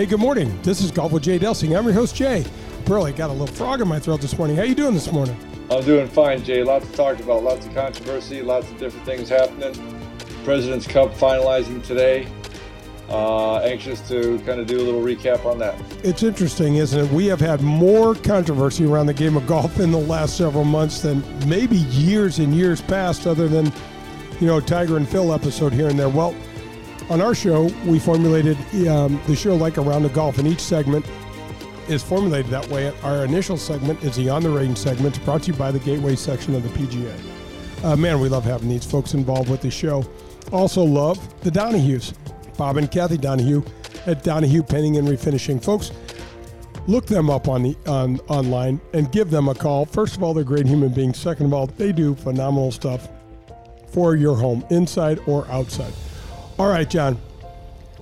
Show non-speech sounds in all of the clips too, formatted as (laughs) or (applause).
Hey, good morning. This is Golf with Jay Delsing. I'm your host, Jay. Probably got a little frog in my throat this morning. How you doing this morning? I'm doing fine, Jay. Lots to talk about, lots of controversy, lots of different things happening. President's Cup finalizing today. Uh, anxious to kind of do a little recap on that. It's interesting, isn't it? We have had more controversy around the game of golf in the last several months than maybe years and years past, other than, you know, Tiger and Phil episode here and there. Well, on our show, we formulated um, the show like around the golf, and each segment is formulated that way. Our initial segment is the On the Range segment, brought to you by the Gateway section of the PGA. Uh, man, we love having these folks involved with the show. Also, love the Donahues, Bob and Kathy Donahue at Donahue Painting and Refinishing. Folks, look them up on the on online and give them a call. First of all, they're great human beings. Second of all, they do phenomenal stuff for your home, inside or outside. All right, John,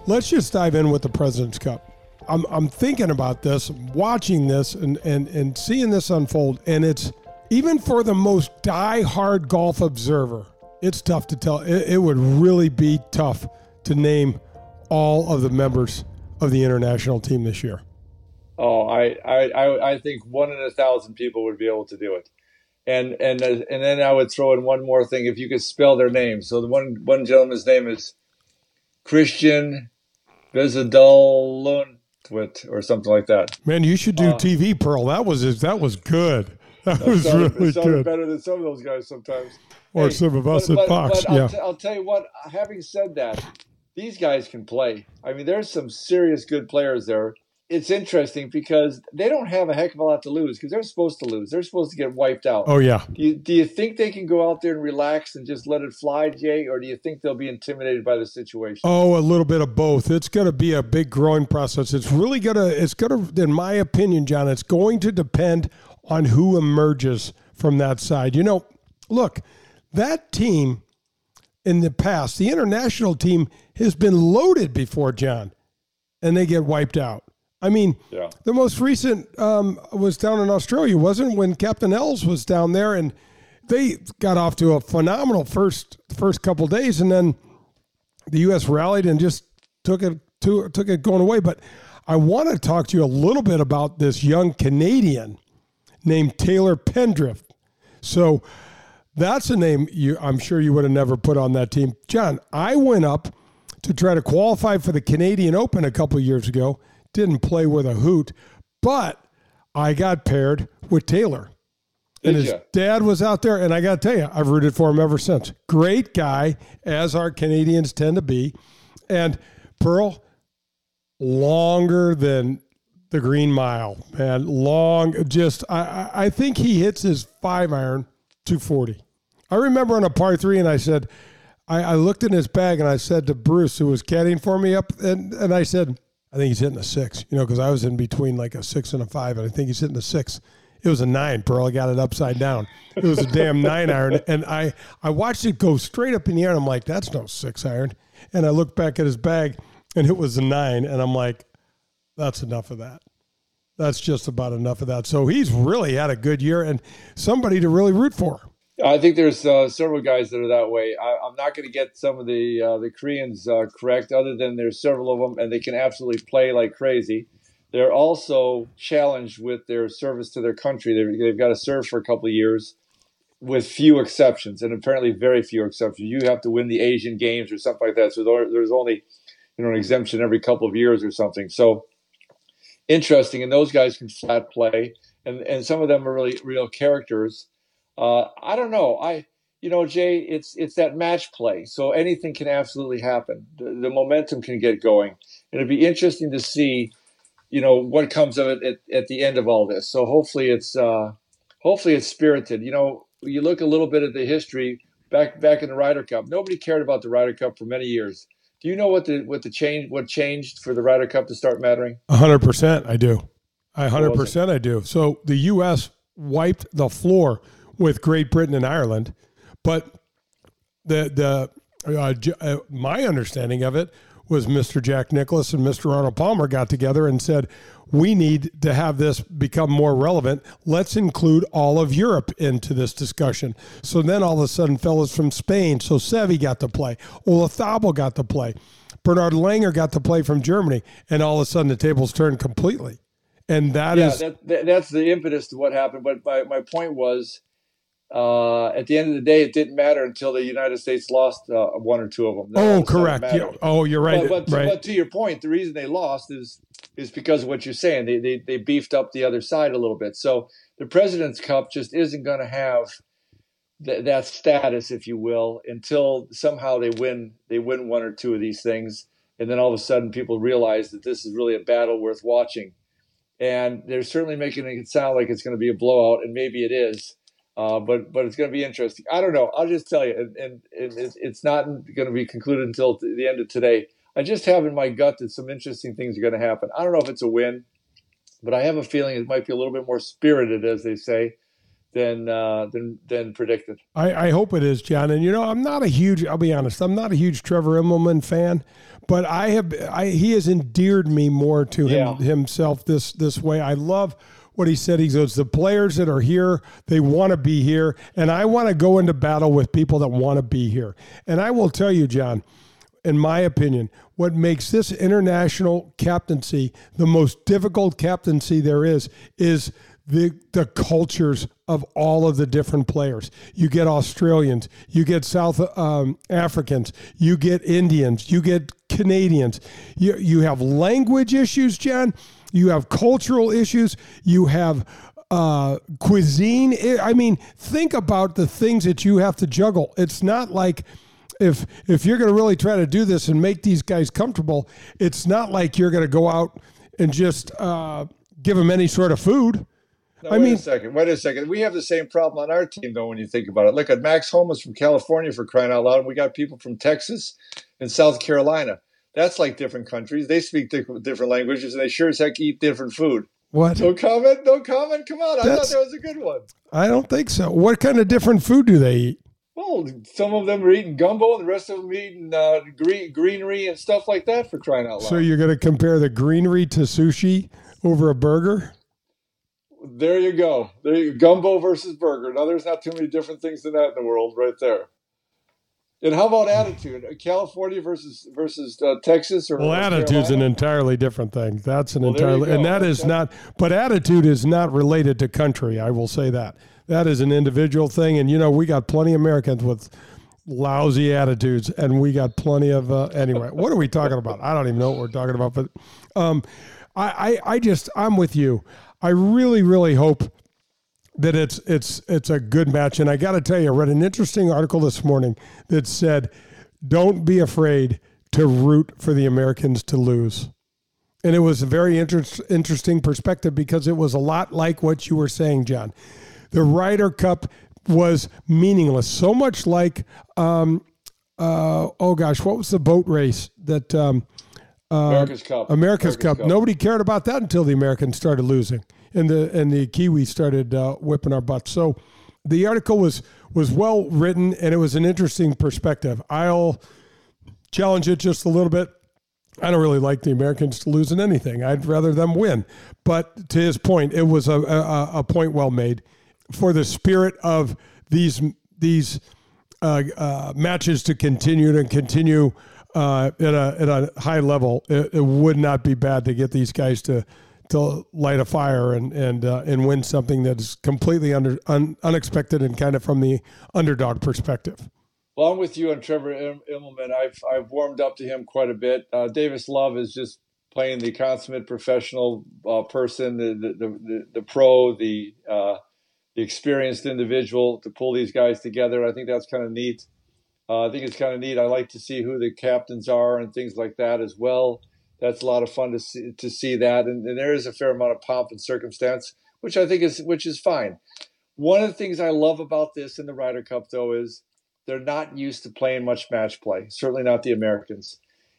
let's just dive in with the President's Cup. I'm, I'm thinking about this, watching this, and, and, and seeing this unfold, and it's even for the most die-hard golf observer, it's tough to tell. It, it would really be tough to name all of the members of the international team this year. Oh, I, I, I think one in a thousand people would be able to do it. And and and then I would throw in one more thing if you could spell their names. So the one one gentleman's name is Christian Vezadolunwit or something like that. Man, you should do uh, TV, Pearl. That was that was good. (laughs) That, that was sounded, really good. Better than some of those guys sometimes. Or hey, some of us but, at Fox. But yeah. I'll, t- I'll tell you what. Having said that, these guys can play. I mean, there's some serious good players there it's interesting because they don't have a heck of a lot to lose because they're supposed to lose. They're supposed to get wiped out. Oh yeah. Do you, do you think they can go out there and relax and just let it fly, Jay, or do you think they'll be intimidated by the situation? Oh, a little bit of both. It's going to be a big growing process. It's really going to. It's going to, in my opinion, John. It's going to depend on who emerges from that side. You know, look, that team in the past, the international team has been loaded before, John, and they get wiped out. I mean, yeah. the most recent um, was down in Australia, wasn't when Captain Els was down there, and they got off to a phenomenal first first couple days, and then the U.S. rallied and just took it to took it going away. But I want to talk to you a little bit about this young Canadian named Taylor Pendrith. So that's a name you I'm sure you would have never put on that team, John. I went up to try to qualify for the Canadian Open a couple years ago didn't play with a hoot, but I got paired with Taylor. Did and his dad was out there, and I got to tell you, I've rooted for him ever since. Great guy, as our Canadians tend to be. And Pearl, longer than the Green Mile, man. Long, just, I, I think he hits his five iron 240. I remember on a par three, and I said, I, I looked in his bag and I said to Bruce, who was caddying for me up, and, and I said, I think he's hitting a six, you know, because I was in between like a six and a five, and I think he's hitting a six. It was a nine. Pearl I got it upside down. It was a damn (laughs) nine iron, and I I watched it go straight up in the air, and I'm like, that's no six iron. And I looked back at his bag, and it was a nine, and I'm like, that's enough of that. That's just about enough of that. So he's really had a good year, and somebody to really root for. I think there's uh, several guys that are that way. I, am not going to get some of the uh, the Koreans uh, correct, other than there's several of them, and they can absolutely play like crazy. They're also challenged with their service to their country. They've, they've got to serve for a couple of years, with few exceptions, and apparently very few exceptions. You have to win the Asian Games or something like that. So there's only you know an exemption every couple of years or something. So interesting, and those guys can flat play, and and some of them are really real characters uh, I don't know. I you know, Jay, it's it's that match play, so anything can absolutely happen. The, the, momentum can get going. It'll be interesting to see, you know, what comes of it at, at the end of all this. So hopefully it's uh, hopefully it's spirited. You know, you look a little bit at the history back back in the Ryder Cup. Nobody cared about the Ryder Cup for many years. Do you know what the what the change what changed for the Ryder Cup to start mattering? hundred percent, I do. I hundred percent, I do. So the U.S. wiped the floor with Great Britain and Ireland, but the the uh, uh, my understanding of it was Mr. Jack Nicklaus and Mr. Arnold Palmer got together and said, we need to have this become more relevant. Let's include all of Europe into this discussion. So then all of a sudden, fellas from Spain, so Seve got to play, Olazabal got to play, Bernard Langer got to play from Germany, and all of a sudden the tables turned completely. And that yeah, is that, that, that's the impetus to what happened. But my, my point was, uh, at the end of the day, it didn't matter until the United States lost uh, one or two of them. oh, correct. Yeah. Oh, you're right. But, but, right. but, to your point, the reason they lost is is because of what you're saying. They, they they beefed up the other side a little bit. So the President's Cup just isn't going to have th- that status, if you will, until somehow they win they win one or two of these things, and then all of a sudden people realize that this is really a battle worth watching. And they're certainly making it sound like it's going to be a blowout, and maybe it is uh, but but it's going to be interesting. I don't know. I'll just tell you, and, and, and it's not going to be concluded until the end of today. I just have in my gut that some interesting things are going to happen. I don't know if it's a win, but I have a feeling it might be a little bit more spirited, as they say, than uh, than than predicted. I, I hope it is, John. And you know, I'm not a huge. I'll be honest. I'm not a huge Trevor Immelman fan, but I have. I, he has endeared me more to him yeah. himself this this way. I love what he said. He goes, The players that are here, they want to be here. And I want to go into battle with people that want to be here. And I will tell you, John, in my opinion, what makes this international captaincy the most difficult captaincy there is, is the the cultures of all of the different players. You get Australians, you get South um, Africans, you get Indians, you get Canadians. You you have language issues, John. You have cultural issues. You have uh, cuisine. I mean, think about the things that you have to juggle. It's not like if if you're going to really try to do this and make these guys comfortable, it's not like you're going to go out and just uh, give them any sort of food. I wait mean, a second. Wait a second. We have the same problem on our team, though. When you think about it, look at Max Homa from California for crying out loud, and we got people from Texas and South Carolina. That's like different countries. They speak different languages, and they sure as heck eat different food. What? Don't comment. Don't comment. Come on. I thought that was a good one. I don't think so. What kind of different food do they eat? Well, some of them are eating gumbo, and the rest of them eating uh, green, greenery and stuff like that. For crying out loud. So you're going to compare the greenery to sushi over a burger? There you go. There you gumbo versus burger. Now, there's not too many different things than that in the world, right there. And how about attitude? California versus versus uh, Texas or well, attitude's an entirely different thing. That's an well, entirely, and that is not. But attitude is not related to country. I will say that that is an individual thing. And you know, we got plenty of Americans with lousy attitudes, and we got plenty of. Uh, anyway, what are we talking about? I don't even know what we're talking about. But um, I, I, I just, I'm with you. I really, really hope that it's it's it's a good match. And I got to tell you, I read an interesting article this morning that said, "Don't be afraid to root for the Americans to lose." And it was a very inter- interesting perspective because it was a lot like what you were saying, John. The Ryder Cup was meaningless, so much like, um, uh, oh gosh, what was the boat race that? Um, uh, America's Cup. America's, America's Cup. Cup. Nobody cared about that until the Americans started losing and the and the Kiwi started uh, whipping our butts. So the article was was well written and it was an interesting perspective. I'll challenge it just a little bit. I don't really like the Americans to lose in anything. I'd rather them win. But to his point, it was a, a, a point well made for the spirit of these these uh, uh, matches to continue and continue uh, at a at a high level. It, it would not be bad to get these guys to to light a fire and and uh, and win something that is completely under un, unexpected and kind of from the underdog perspective. Well, I'm with you on Trevor Immelman. I've I've warmed up to him quite a bit. Uh, Davis Love is just playing the consummate professional uh, person, the, the the, the pro, the uh, the experienced individual to pull these guys together. I think that's kind of neat. Uh, I think it's kind of neat. I like to see who the captains are and things like that as well that's a lot of fun to see to see that, and, and there is a fair amount of pomp and circumstance, which I think is which is fine. One of the things I love about this in the Ryder Cup, though, is they're not used to playing much match play. Certainly not the Americans.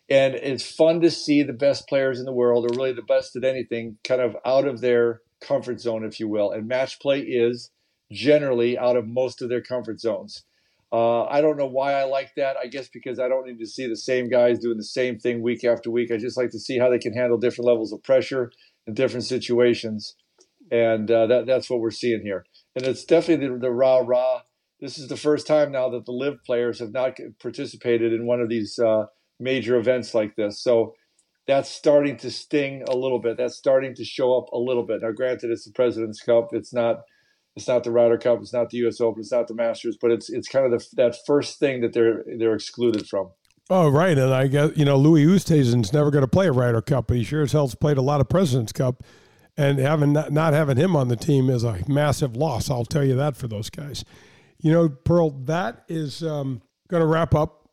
And it's fun to see the best players in the world, or really the best at anything, kind of out of their comfort zone, if you will. And match play is generally out of most of their comfort zones. Uh, I don't know why I like that. I guess because I don't need to see the same guys doing the same thing week after week. I just like to see how they can handle different levels of pressure in different situations, and uh, that that's what we're seeing here. And it's definitely the, the rah rah. This is the first time now that the LIV players have not participated in one of these uh, major events like this. So that's starting to sting a little bit. That's starting to show up a little bit. Now, granted, it's the President's Cup. It's not it's not the Ryder Cup. It's not the U.S. Open. It's not the Masters. But it's it's kind of the, that first thing that they're they're excluded from. Oh right, and I guess you know Louis Oosthuizen's never going to play a Ryder Cup, but he sure as hell's played a lot of Presidents Cup, and having not, not having him on the team is a massive loss. I'll tell you that for those guys. You know, Pearl, that is um, going to wrap up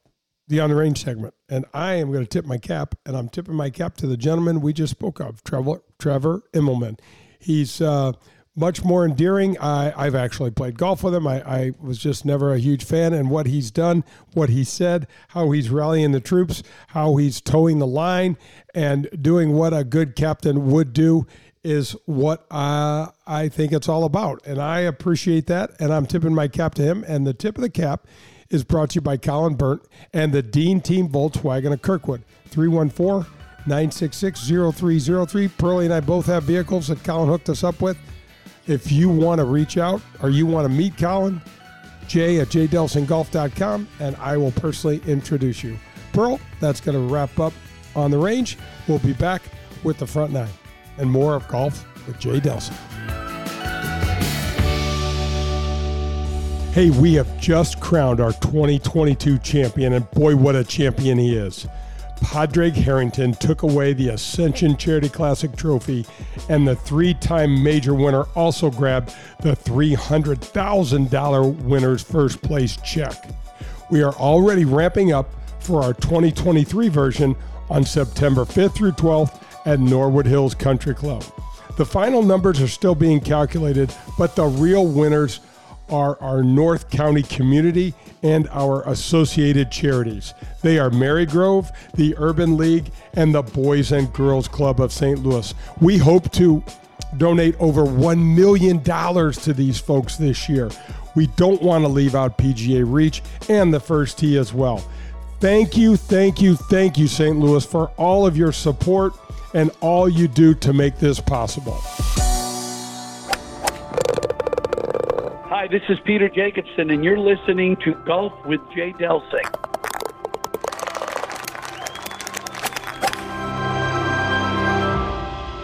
the on the range segment, and I am going to tip my cap, and I'm tipping my cap to the gentleman we just spoke of, Trevor Trevor Immelman. He's uh, much more endearing. I, I've actually played golf with him. I, I was just never a huge fan. And what he's done, what he said, how he's rallying the troops, how he's toeing the line, and doing what a good captain would do is what uh, I think it's all about. And I appreciate that. And I'm tipping my cap to him. And the tip of the cap is brought to you by Colin Burnt and the Dean Team Volkswagen of Kirkwood. 314 966 0303. Pearlie and I both have vehicles that Colin hooked us up with. If you want to reach out or you want to meet Colin, Jay at jdelsinggolf.com, and I will personally introduce you. Pearl, that's going to wrap up on the range. We'll be back with the front nine and more of golf with Jay Delsing. Hey, we have just crowned our 2022 champion, and boy, what a champion he is. Padraig Harrington took away the Ascension Charity Classic trophy, and the three time major winner also grabbed the $300,000 winner's first place check. We are already ramping up for our 2023 version on September 5th through 12th at Norwood Hills Country Club. The final numbers are still being calculated, but the real winners are our North County community and our associated charities. They are Marygrove, the Urban League, and the Boys and Girls Club of St. Louis. We hope to donate over $1 million to these folks this year. We don't want to leave out PGA Reach and the First Tee as well. Thank you, thank you, thank you, St. Louis, for all of your support and all you do to make this possible. Hi, this is Peter Jacobsen, and you're listening to Golf with Jay Delsing.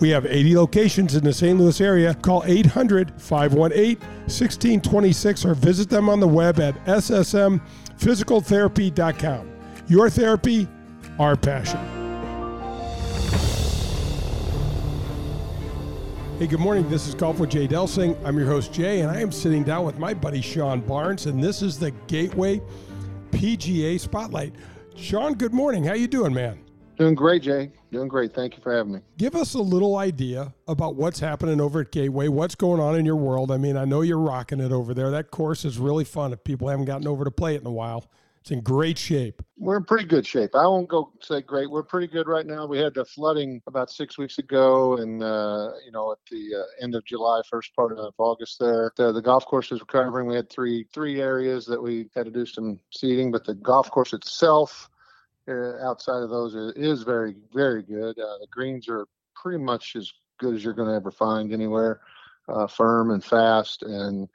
We have 80 locations in the St. Louis area. Call 800 518 1626 or visit them on the web at ssmphysicaltherapy.com. Your therapy, our passion. Hey, good morning. This is Golf with Jay Delsing. I'm your host, Jay, and I am sitting down with my buddy Sean Barnes, and this is the Gateway PGA Spotlight. Sean, good morning. How you doing, man? Doing great, Jay. Doing great. Thank you for having me. Give us a little idea about what's happening over at Gateway. What's going on in your world? I mean, I know you're rocking it over there. That course is really fun. If people haven't gotten over to play it in a while, it's in great shape. We're in pretty good shape. I won't go say great. We're pretty good right now. We had the flooding about six weeks ago, and uh, you know, at the uh, end of July, first part of August. There, the, the golf course is recovering. We had three three areas that we had to do some seeding, but the golf course itself outside of those is very, very good. Uh, the greens are pretty much as good as you're going to ever find anywhere, uh, firm and fast. And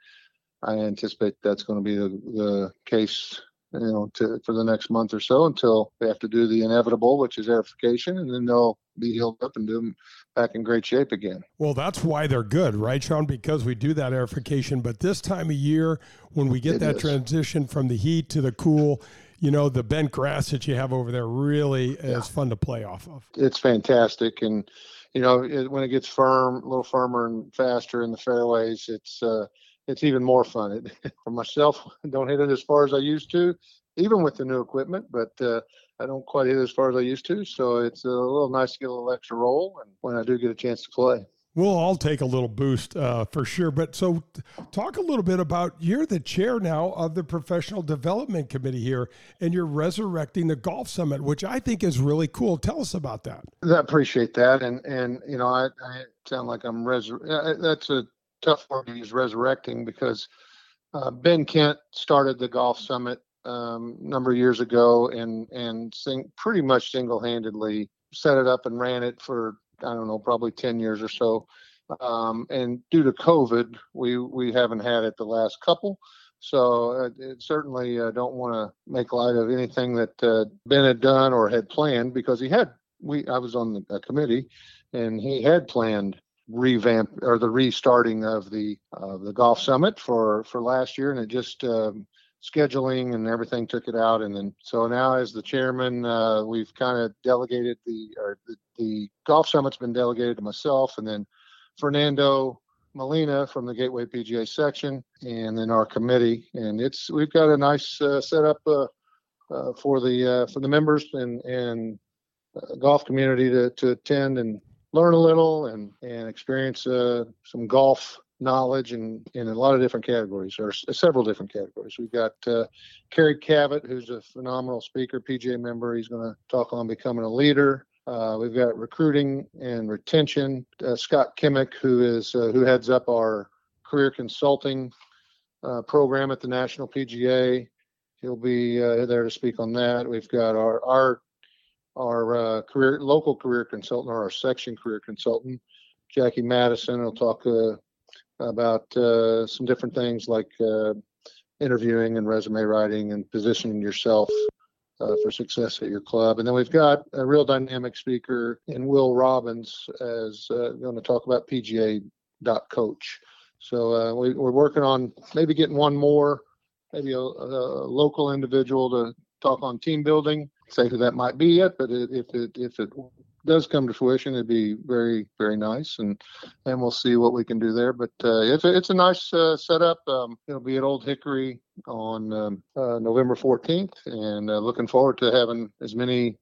I anticipate that's going to be the, the case, you know, to, for the next month or so until they have to do the inevitable, which is aerification, and then they'll be healed up and do them back in great shape again. Well, that's why they're good, right, Sean? Because we do that aerification. But this time of year, when we get it that is. transition from the heat to the cool, you know, the bent grass that you have over there really yeah. is fun to play off of. It's fantastic. And, you know, it, when it gets firm, a little firmer and faster in the fairways, it's, uh, it's even more fun. It, (laughs) for myself, (laughs) don't hit it as far as I used to, even with the new equipment, but uh, I don't quite hit it as far as I used to. So it's a little nice to get a little extra roll and when I do get a chance to play. We'll all take a little boost uh, for sure. But so, talk a little bit about you're the chair now of the professional development committee here, and you're resurrecting the golf summit, which I think is really cool. Tell us about that. I appreciate that, and and you know, I, I sound like I'm resur- That's a tough word to use, resurrecting, because uh, Ben Kent started the golf summit um, number of years ago, and and sing, pretty much single handedly set it up and ran it for I don't know, probably 10 years or so. Um, and due to COVID, we, we haven't had it the last couple. So uh, certainly uh, don't want to make light of anything that uh, Ben had done or had planned because he had. We I was on the committee, and he had planned revamp or the restarting of the the golf summit for for last year, and it just um, scheduling and everything took it out. And then, so now as the chairman, uh, we've kind of delegated the, or the, the golf summit's been delegated to myself and then Fernando Molina from the Gateway PGA section and then our committee. And it's, we've got a nice uh, setup uh, uh, for the, uh, for the members and, and uh, golf community to, to attend and learn a little and, and experience uh, some golf knowledge and in a lot of different categories or several different categories. We've got uh, Kerry Cavett, who's a phenomenal speaker, PGA member. He's going to talk on becoming a leader. Uh, we've got recruiting and retention. Uh, Scott Kimmick, who is uh, who heads up our career consulting uh, program at the National PGA. He'll be uh, there to speak on that. We've got our our our career local career consultant or our section career consultant, Jackie Madison. He'll talk about uh, some different things like uh, interviewing and resume writing and positioning yourself uh, for success at your club. And then we've got a real dynamic speaker in Will Robbins as uh, going to talk about PGA coach. So uh, we, are working on maybe getting one more, maybe a, a, local individual to talk on team building. Say who that might be yet, but if it if it does come to fruition, it'd be very, very nice, and and we'll see what we can do there. But uh, it's a, it's a nice uh, setup. Um, it'll be at Old Hickory on um, uh, November 14th, and uh, looking forward to having as many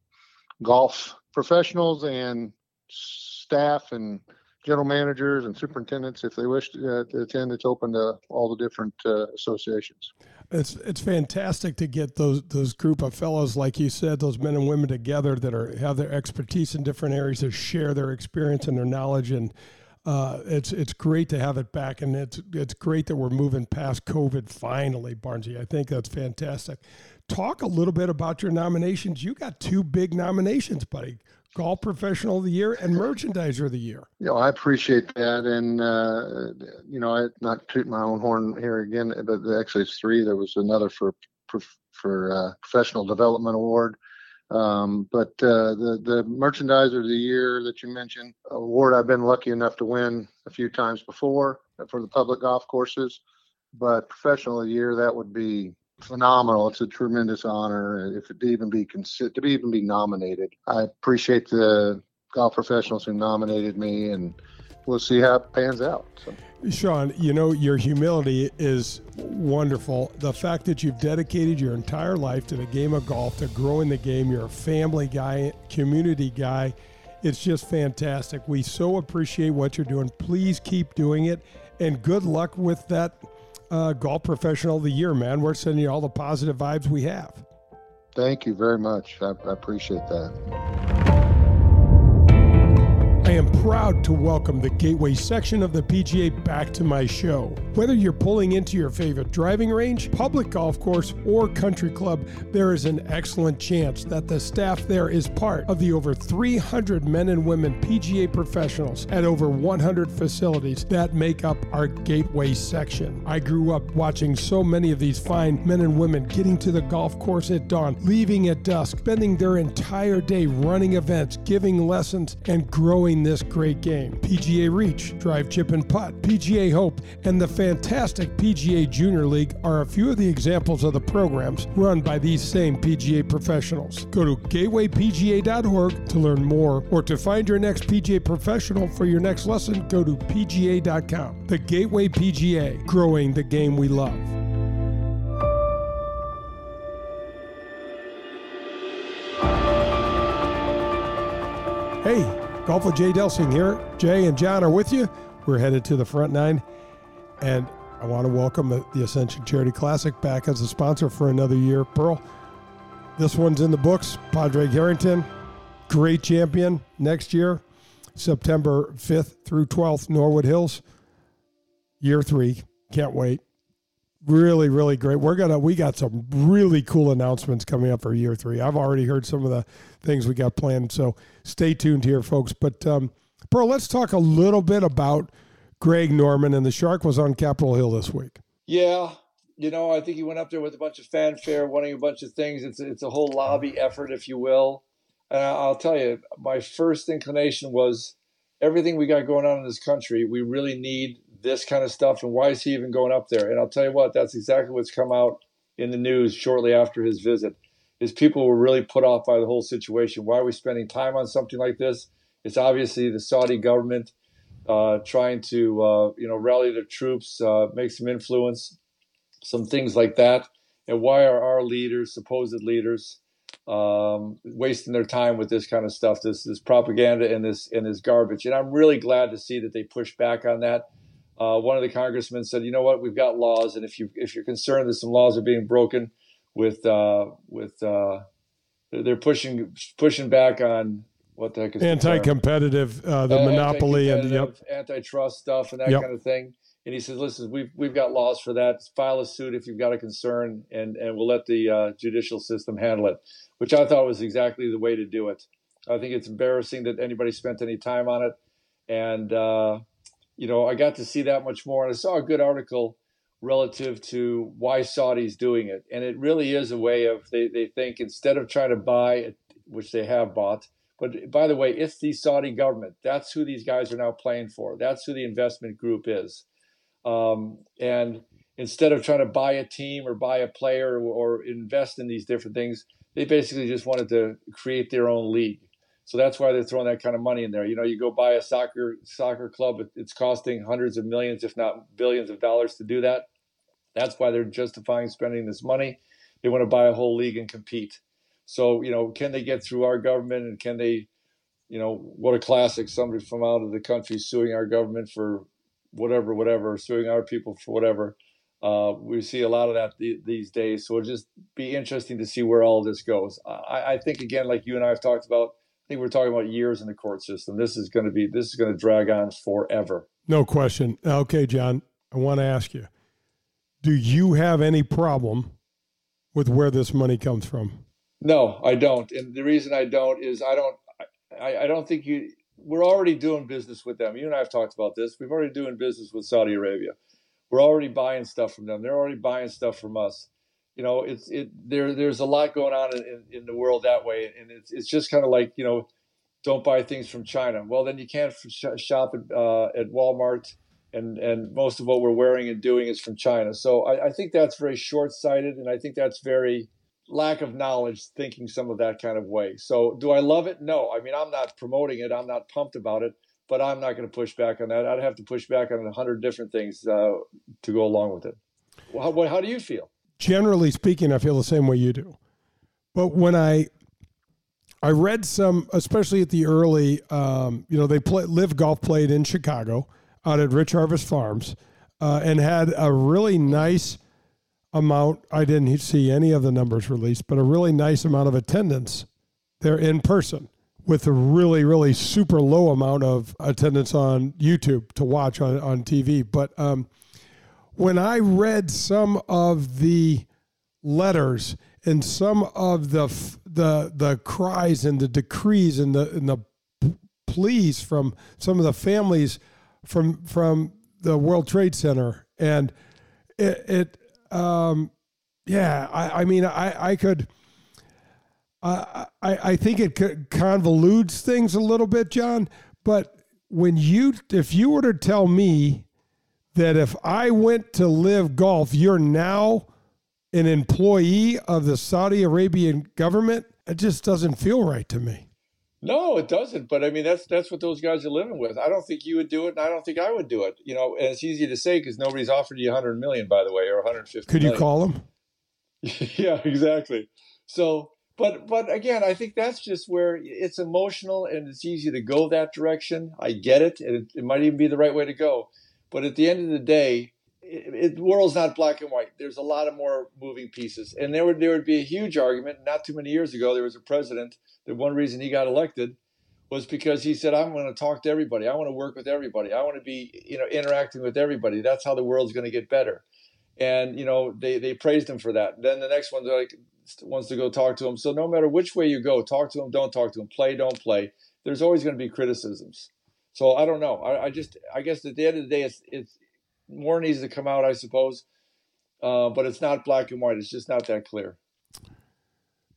golf professionals and staff and general managers and superintendents if they wish to, uh, to attend. It's open to all the different uh, associations. It's it's fantastic to get those those group of fellows, like you said, those men and women together that are have their expertise in different areas to share their experience and their knowledge and. Uh, it's it's great to have it back, and it's it's great that we're moving past COVID finally, Barnsey. I think that's fantastic. Talk a little bit about your nominations. You got two big nominations, buddy golf professional of the year and merchandiser of the year. You know, I appreciate that. And, uh, you know, I not toot my own horn here again, but actually it's three. There was another for, for, for uh, professional development award. Um, but uh, the, the merchandiser of the year that you mentioned, award I've been lucky enough to win a few times before for the public golf courses. But professional of the year, that would be phenomenal. It's a tremendous honor if it even be considered to be even be nominated. I appreciate the golf professionals who nominated me, and we'll see how it pans out. So. Sean, you know, your humility is wonderful. The fact that you've dedicated your entire life to the game of golf, to growing the game, you're a family guy, community guy. It's just fantastic. We so appreciate what you're doing. Please keep doing it, and good luck with that uh, Golf Professional of the Year, man. We're sending you all the positive vibes we have. Thank you very much. I, I appreciate that. I am proud to welcome the Gateway section of the PGA back to my show. Whether you're pulling into your favorite driving range, public golf course, or country club, there is an excellent chance that the staff there is part of the over 300 men and women PGA professionals at over 100 facilities that make up our Gateway section. I grew up watching so many of these fine men and women getting to the golf course at dawn, leaving at dusk, spending their entire day running events, giving lessons, and growing this great game. PGA Reach, Drive Chip and Putt, PGA Hope, and the fantastic PGA Junior League are a few of the examples of the programs run by these same PGA professionals. Go to gatewaypga.org to learn more or to find your next PGA professional for your next lesson, go to pga.com. The Gateway PGA, growing the game we love. Hey, Golf with Jay Delsing here. Jay and John are with you. We're headed to the front nine, and I want to welcome the Ascension Charity Classic back as a sponsor for another year. Pearl, this one's in the books. Padraig Harrington, great champion next year, September 5th through 12th, Norwood Hills, year three. Can't wait really really great we're gonna we got some really cool announcements coming up for year three i've already heard some of the things we got planned so stay tuned here folks. But um bro let's talk a little bit about greg norman and the shark was on capitol hill this week. Yeah you know i think he went up there with a bunch of fanfare wanting a bunch of things. It's, it's a whole lobby effort if you will. And i'll tell you my first inclination was everything we got going on in this country we really need this kind of stuff. And why is he even going up there? And I'll tell you what, that's exactly what's come out in the news shortly after his visit. Is people were really put off by the whole situation. Why are we spending time on something like this? It's obviously the Saudi government uh, trying to uh, you know rally their troops, uh, make some influence, some things like that. And why are our leaders, supposed leaders, um, wasting their time with this kind of stuff, this this propaganda and this and this garbage? And I'm really glad to see that they push back on that uh, one of the congressmen said, "You know what? We've got laws, and if you if you're concerned that some laws are being broken, with uh, with uh, they're pushing pushing back on what the heck is anti-competitive, uh, the monopoly, and yep. antitrust stuff and that yep. kind of thing." And he says, "Listen, we've we've got laws for that. File a suit if you've got a concern, and and we'll let the uh, judicial system handle it." Which I thought was exactly the way to do it. I think it's embarrassing that anybody spent any time on it, and uh, you know, I got to see that much more. And I saw a good article relative to why Saudi's doing it. And it really is a way of, they, they think instead of trying to buy, which they have bought, but by the way, it's the Saudi government. That's who these guys are now playing for. That's who the investment group is. Um, and instead of trying to buy a team or buy a player or, or invest in these different things, they basically just wanted to create their own league. So that's why they're throwing that kind of money in there. You know, you go buy a soccer soccer club, it's costing hundreds of millions, if not billions of dollars to do that. That's why they're justifying spending this money. They want to buy a whole league and compete. So, you know, can they get through our government and can they, you know, what a classic, somebody from out of the country suing our government for whatever, whatever, suing our people for whatever. Uh, we see a lot of that th- these days. So it'll just be interesting to see where all this goes. I, I think, again, like you and I have talked about, I think we're talking about years in the court system. This is going to be this is going to drag on forever. No question. Okay, John, I want to ask you: Do you have any problem with where this money comes from? No, I don't. And the reason I don't is I don't. I, I don't think you. We're already doing business with them. You and I have talked about this. We've already doing business with Saudi Arabia. We're already buying stuff from them. They're already buying stuff from us you know, it's it there. There's a lot going on in, in the world that way, and it's it's just kind of like you know, don't buy things from China. Well, then you can't shop at uh, at Walmart, and and most of what we're wearing and doing is from China. So I, I think that's very short sighted, and I think that's very lack of knowledge thinking some of that kind of way. So do I love it? No. I mean, I'm not promoting it. I'm not pumped about it, but I'm not going to push back on that. I'd have to push back on a hundred different things uh, to go along with it. How, how do you feel? generally speaking, I feel the same way you do. But when I I read some, especially at the early, um, you know, they play LIV Golf played in Chicago out at Rich Harvest Farms, uh, and had a really nice amount. I didn't see any of the numbers released, but a really nice amount of attendance there in person, with a really, really super low amount of attendance on YouTube to watch on on TV. But um, when I read some of the letters and some of the the the cries and the decrees and the and the pleas from some of the families from from the World Trade Center and it, it um, yeah I, I mean I I could I I think it convolutes things a little bit John but when you if you were to tell me that if I went to LIV Golf, you're now an employee of the Saudi Arabian government, it just doesn't feel right to me. No, it doesn't. But I mean, that's that's what those guys are living with. I don't think you would do it, and I don't think I would do it. You know, and it's easy to say because nobody's offered you 100 million, by the way, or 150. Could million. you call them? (laughs) yeah, exactly. So, but but again, I think that's just where it's emotional and it's easy to go that direction. I get it, and it, it might even be the right way to go. But at the end of the day, it, it, the world's not black and white. There's a lot of more moving pieces, and there would there would be a huge argument. Not too many years ago, there was a president that one reason he got elected was because he said, "I'm going to talk to everybody. I want to work with everybody. I want to be you know interacting with everybody. That's how the world's going to get better." And you know they they praised him for that. Then the next one like wants to go talk to him. So no matter which way you go, talk to him, don't talk to him, play, don't play. There's always going to be criticisms. So I don't know. I, I just I guess at the end of the day, it's it's more needs to come out, I suppose. Uh, but it's not black and white. It's just not that clear.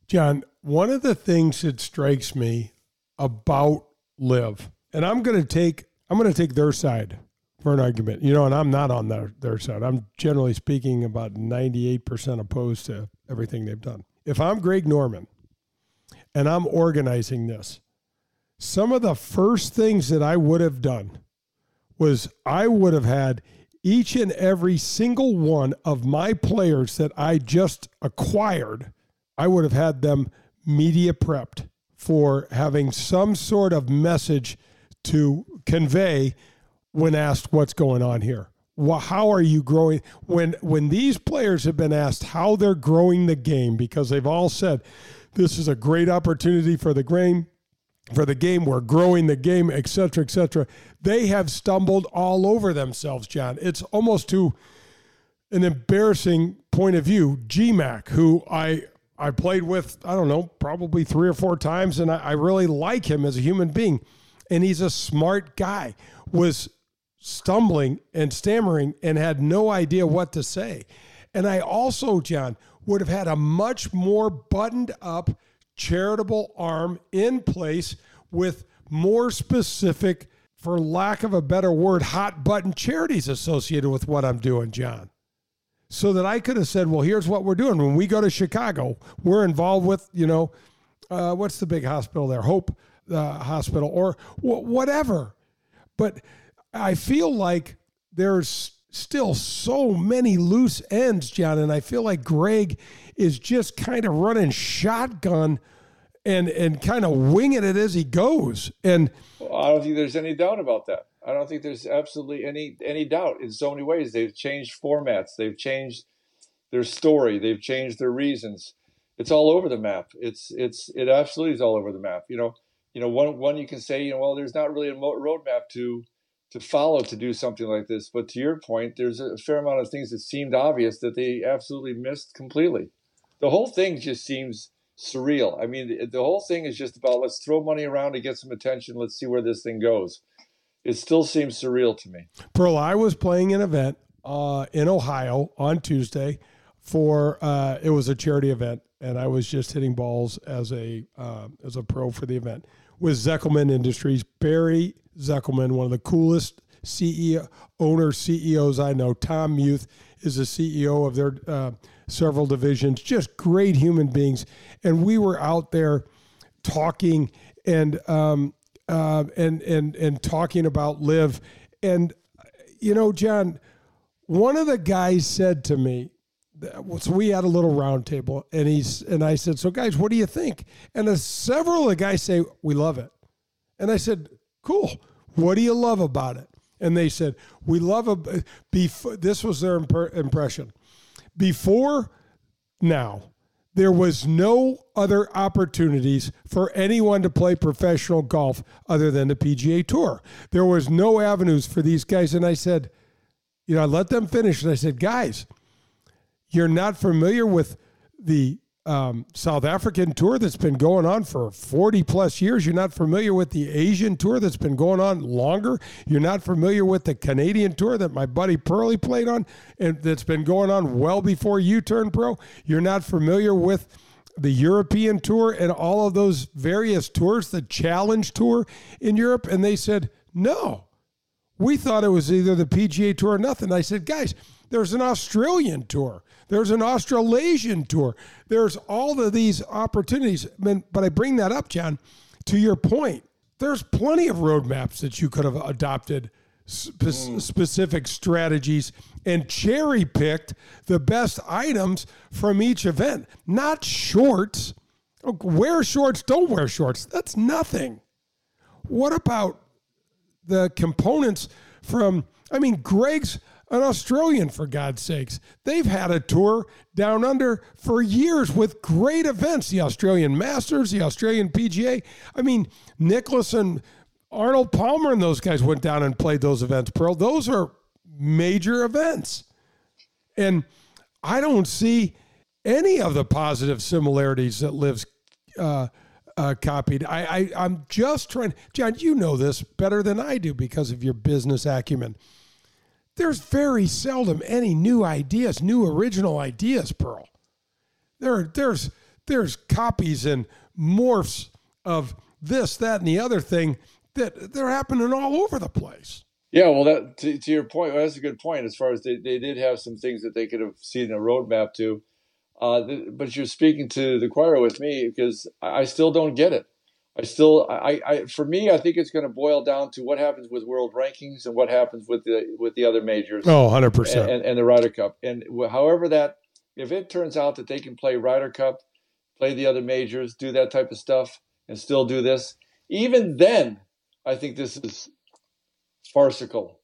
John, one of the things that strikes me about LIV, and I'm going to take I'm going to take their side for an argument. You know, and I'm not on their their side. I'm generally speaking about 98% opposed to everything they've done. If I'm Greg Norman and I'm organizing this, some of the first things that I would have done was I would have had each and every single one of my players that I just acquired, I would have had them media prepped for having some sort of message to convey when asked what's going on here. Well, how are you growing when when these players have been asked how they're growing the game because they've all said this is a great opportunity for the game for the game we're growing the game etc etc they have stumbled all over themselves john it's almost to an embarrassing point of view gmac who i I played with, I don't know, probably three or four times, and I, I, really like him as a human being. And he's a smart guy, was stumbling and stammering and had no idea what to say. And I also, John, would have had a much more buttoned up charitable arm in place with more specific, for lack of a better word, hot button charities associated with what I'm doing, John so that I could have said, well, here's what we're doing. When we go to Chicago, we're involved with, you know, uh, what's the big hospital there? Hope uh, Hospital or w- whatever. But I feel like there's still so many loose ends, John. And I feel like Greg is just kind of running shotgun and, and kind of winging it as he goes. And well, I don't think there's any doubt about that. I don't think there's absolutely any any doubt. In so many ways, they've changed formats, they've changed their story, they've changed their reasons. It's all over the map. It's it's it absolutely is all over the map. You know, you know one one you can say, you know, well, there's not really a roadmap to to follow to do something like this. But to your point, there's a fair amount of things that seemed obvious that they absolutely missed completely. The whole thing just seems surreal. I mean, the, the whole thing is just about let's throw money around to get some attention. Let's see where this thing goes it still seems surreal to me. Pearl, I was playing an event uh, in Ohio on Tuesday for uh, it was a charity event, and I was just hitting balls as a uh, as a pro for the event with Zekelman Industries. Barry Zekelman, one of the coolest CEO owner CEOs I know. Tom Muth is the CEO of their uh, several divisions. Just great human beings, and we were out there talking and um, uh, and and and talking about LIV. and you know, John, one of the guys said to me, so we had a little roundtable, and he's and I said, so guys, what do you think? And uh, several of the guys say we love it, and I said, cool. What do you love about it? And they said we love a before. This was their imp- impression. Before now, there was no other opportunities for anyone to play professional golf other than the PGA Tour. There was no avenues for these guys. And I said, you know, I let them finish. And I said, guys, you're not familiar with the um, South African tour that's been going on for 40 plus years. You're not familiar with the Asian tour that's been going on longer. You're not familiar with the Canadian tour that my buddy Pearly played on and that's been going on well before you turned pro. You're not familiar with the European tour and all of those various tours, the Challenge Tour in Europe. And they said, No. We thought it was either the PGA Tour or nothing. I said, guys, there's an Australian tour. There's an Australasian tour. There's all of these opportunities. But I bring that up, John, to your point. There's plenty of roadmaps that you could have adopted spe- mm. specific strategies and cherry picked the best items from each event, not shorts. Wear shorts, don't wear shorts. That's nothing. What about the components from, I mean, Greg's an Australian, for God's sakes. They've had a tour down under for years with great events the Australian Masters, the Australian PGA. I mean, Nicklaus and Arnold Palmer and those guys went down and played those events, Pearl. Those are major events. And I don't see any of the positive similarities that LIV's uh, uh, copied. I, I, I'm just trying, John, you know this better than I do because of your business acumen there's very seldom any new ideas, new original ideas, Pearl. There, there's there's copies and morphs of this, that, and the other thing that they're happening all over the place. Yeah, well, that to, to your point, well, that's a good point. As far as they, they did have some things that they could have seen a roadmap to, uh, but you're speaking to the choir with me because I still don't get it. I still, I, I, for me, I think it's going to boil down to what happens with world rankings and what happens with the with the other majors. Oh, 100 percent, and, and the Ryder Cup, and however that, if it turns out that they can play Ryder Cup, play the other majors, do that type of stuff, and still do this, even then, I think this is farcical.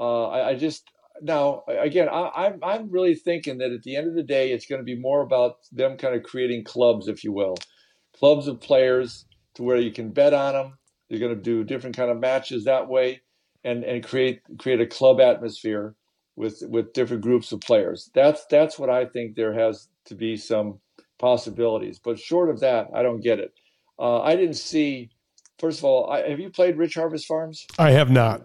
Uh, I, I, just now again, I, I'm I'm really thinking that at the end of the day, it's going to be more about them kind of creating clubs, if you will, clubs of players to where you can bet on them. You're going to do different kind of matches that way, and and create create a club atmosphere with with different groups of players. That's that's what I think there has to be some possibilities. But short of that, I don't get it. Uh, I didn't see. First of all, I, have you played Rich Harvest Farms? I have not.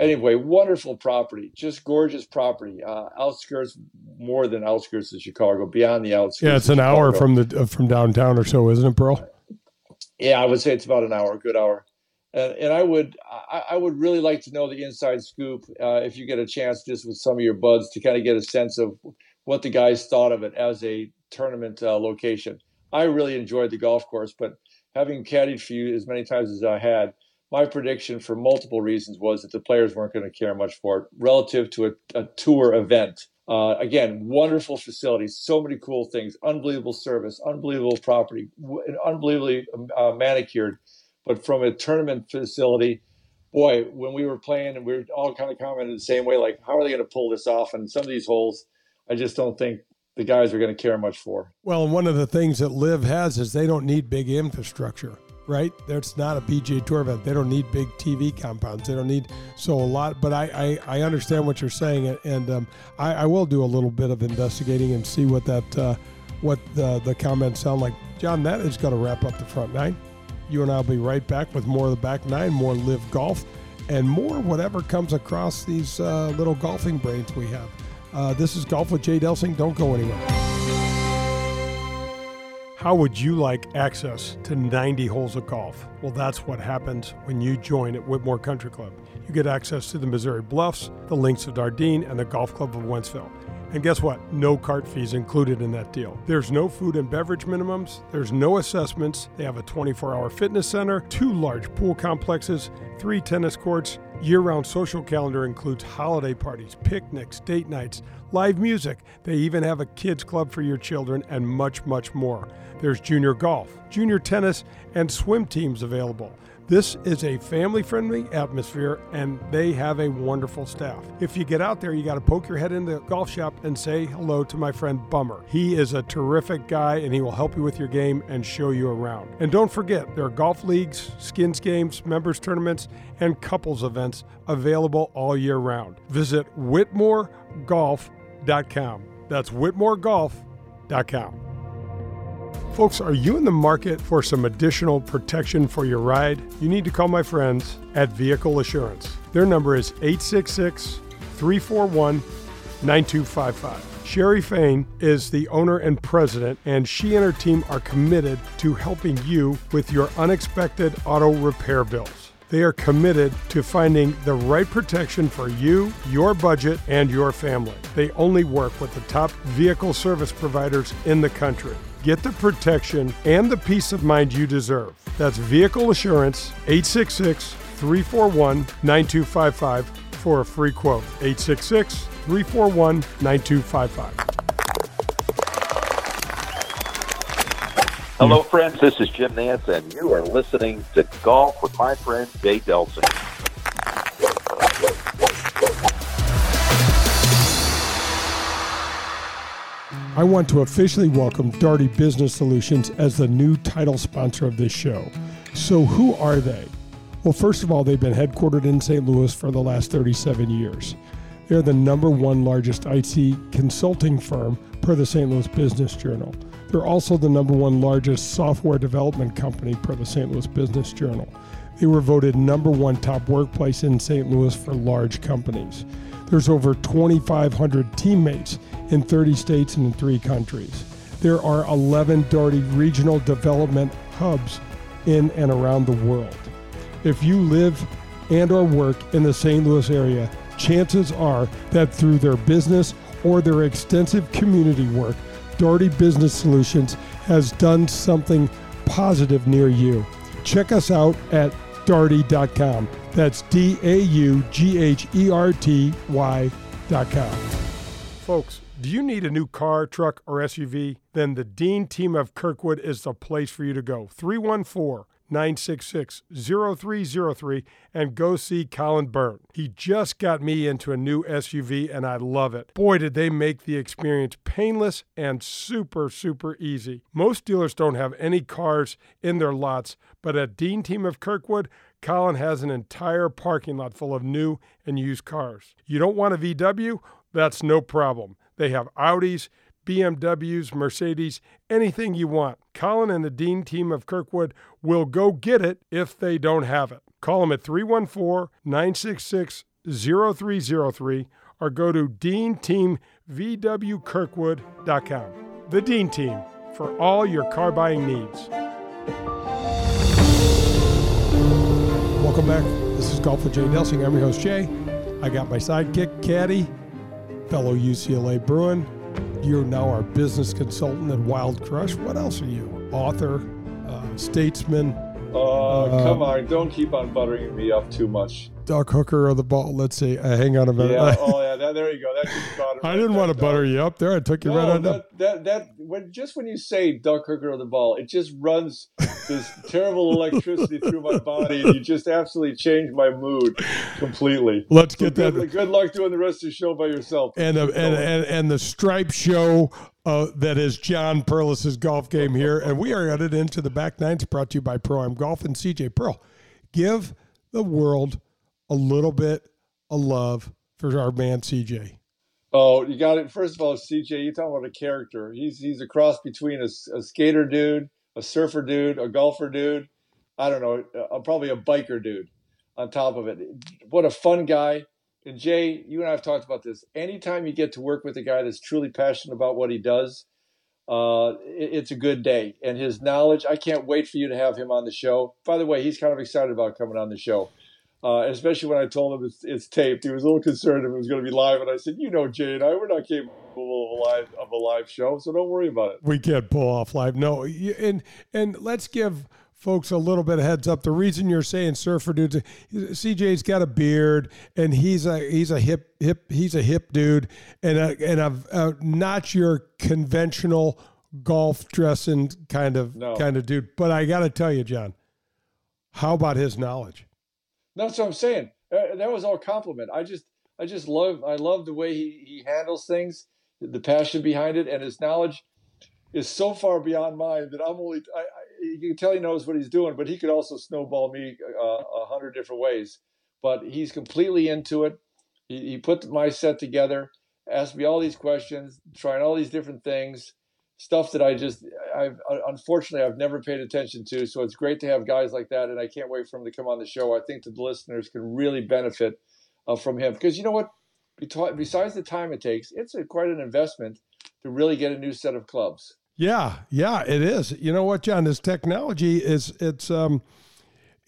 Anyway, wonderful property, just gorgeous property. Uh, outskirts, more than outskirts of Chicago, beyond the outskirts. Yeah, it's an hour from the uh, from downtown or so, isn't it, Pearl? Yeah, I would say it's about an hour, a good hour. And, and I would I, I, would really like to know the inside scoop uh, if you get a chance just with some of your buds to kind of get a sense of what the guys thought of it as a tournament uh, location. I really enjoyed the golf course, but having caddied for you as many times as I had, my prediction for multiple reasons was that the players weren't going to care much for it relative to a, a tour event. Uh, again, wonderful facilities, so many cool things, unbelievable service, unbelievable property, unbelievably uh, manicured. But from a tournament facility, boy, when we were playing and we were all kind of commented the same way, like, how are they going to pull this off? And some of these holes, I just don't think the guys are going to care much for. Well, one of the things that LIV has is they don't need big infrastructure right? That's not a PGA Tour event. They don't need big TV compounds. They don't need so a lot. But I I, I understand what you're saying, and um, I, I, will do a little bit of investigating and see what that uh, what the the comments sound like. John, that is going to wrap up the front nine. You and I'll be right back with more of the back nine, more live golf, and more whatever comes across these uh, little golfing brains we have. Uh, this is Golf with Jay Delsing. Don't go anywhere. How would you like access to 90 holes of golf? Well, that's what happens when you join at Whitmoor Country Club. You get access to the Missouri Bluffs, the Links of Dardenne, and the Golf Club of Wentzville. And guess what? No cart fees included in that deal. There's no food and beverage minimums, there's no assessments. They have a 24 hour fitness center, two large pool complexes, three tennis courts. Year round social calendar includes holiday parties, picnics, date nights, live music. They even have a kids club for your children and much, much more. There's junior golf, junior tennis, and swim teams available. This is a family friendly atmosphere and they have a wonderful staff. If you get out there, you got to poke your head in the golf shop and say hello to my friend Bummer. He is a terrific guy and he will help you with your game and show you around. And don't forget, there are golf leagues, skins games, members tournaments, and couples events available all year round. Visit WhitmoreGolf.com. That's WhitmoreGolf.com. Folks, are you in the market for some additional protection for your ride? You need to call my friends at Vehicle Assurance. Their number is 866 341 9255. Sherry Fain is the owner and president, and she and her team are committed to helping you with your unexpected auto repair bills. They are committed to finding the right protection for you, your budget, and your family. They only work with the top vehicle service providers in the country. Get the protection and the peace of mind you deserve. That's Vehicle Assurance 866 341 9255 for a free quote. 866 341 9255. Hello, friends. This is Jim Nantz, and you are listening to Golf with my friend Jay Delsing. I want to officially welcome Daugherty Business Solutions as the new title sponsor of this show. So, who are they? Well, first of all, they've been headquartered in St. Louis for the last 37 years. They're the number one largest IT consulting firm per the St. Louis Business Journal. They're also the number one largest software development company per the St. Louis Business Journal. They were voted number one top workplace in St. Louis for large companies. There's over 2,500 teammates in 30 states and in three countries. There are 11 Daugherty regional development hubs in and around the world. If you live and or work in the St. Louis area, chances are that through their business or their extensive community work, Daugherty Business Solutions has done something positive near you. Check us out at daugherty.com. That's D A U G H E R T Y.com. Folks, do you need a new car, truck, or SUV? Then the Dean team of Kirkwood is the place for you to go. 314 966 0303 and go see Colin Byrne. He just got me into a new SUV and I love it. Boy, did they make the experience painless and super, super easy. Most dealers don't have any cars in their lots, but at Dean Team of Kirkwood, Colin has an entire parking lot full of new and used cars. You don't want a VW? That's no problem. They have Audis. BMWs, Mercedes, anything you want. Colin and the Dean team of Kirkwood will go get it if they don't have it. Call them at 314 966 0303 or go to deanteamvwkirkwood.com. The Dean Team for all your car buying needs. Welcome back. This is Golf with Jay Delsing. I'm your host, Jay. I got my sidekick, Caddy, fellow UCLA Bruin, you're now our business consultant at Wild Crush. What else are you? Author, uh, statesman. Oh, uh, come on. Don't keep on buttering me up too much. Duck hooker or the ball. Let's see. Uh, hang on a minute. Yeah. (laughs) oh, yeah. That, there you go. That just brought I didn't want to butter you up there. I took you no, right on that, up. That, that, when, just when you say duck hooker or the ball, it just runs this (laughs) terrible electricity through my body, and you just absolutely change my mood completely. Let's get so that. Good, good, luck doing the rest of the show by yourself. And, the, and, and, and the stripe show uh, that is John Perlis's golf game here. And we are headed into the back nines brought to you by Pro Am Golf and CJ Pearl. Give the world a little bit of love for our man CJ. Oh, you got it. First of all, CJ, you talk about a character. He's he's a cross between a, a skater dude, a surfer dude, a golfer dude. I don't know, uh, probably a biker dude. On top of it, what a fun guy. And Jay, you and I have talked about this. Anytime you get to work with a guy that's truly passionate about what he does, uh, it, it's a good day. And his knowledge, I can't wait for you to have him on the show. By the way, he's kind of excited about coming on the show uh, especially when I told him it's, it's, taped. He was a little concerned if it was going to be live, and I said, "You know, Jay and I, we're not capable of a live of a live show, so don't worry about it." We can't pull off live. No, and and let's give folks a little bit of heads up. The reason you're saying surfer dudes, CJ's got a beard and he's a he's a hip hip he's a hip dude and a, and a, a not your conventional golf dressing kind of no. kind of dude. But I got to tell you, John, how about his knowledge? That's what I'm saying. Uh, that was all compliment. I just, I just love, I love the way he, he handles things, the passion behind it, and his knowledge is so far beyond mine that I'm only. I, I, you can tell he knows what he's doing, but he could also snowball me uh, a hundred different ways. But he's completely into it. He, he put my set together, asked me all these questions, trying all these different things stuff that I just, I've unfortunately I've never paid attention to. So it's great to have guys like that, and I can't wait for him to come on the show. I think that the listeners can really benefit uh, from him because you know what, besides the time it takes, it's a, quite an investment to really get a new set of clubs. Yeah, yeah, it is. You know what, John? This technology is it's um,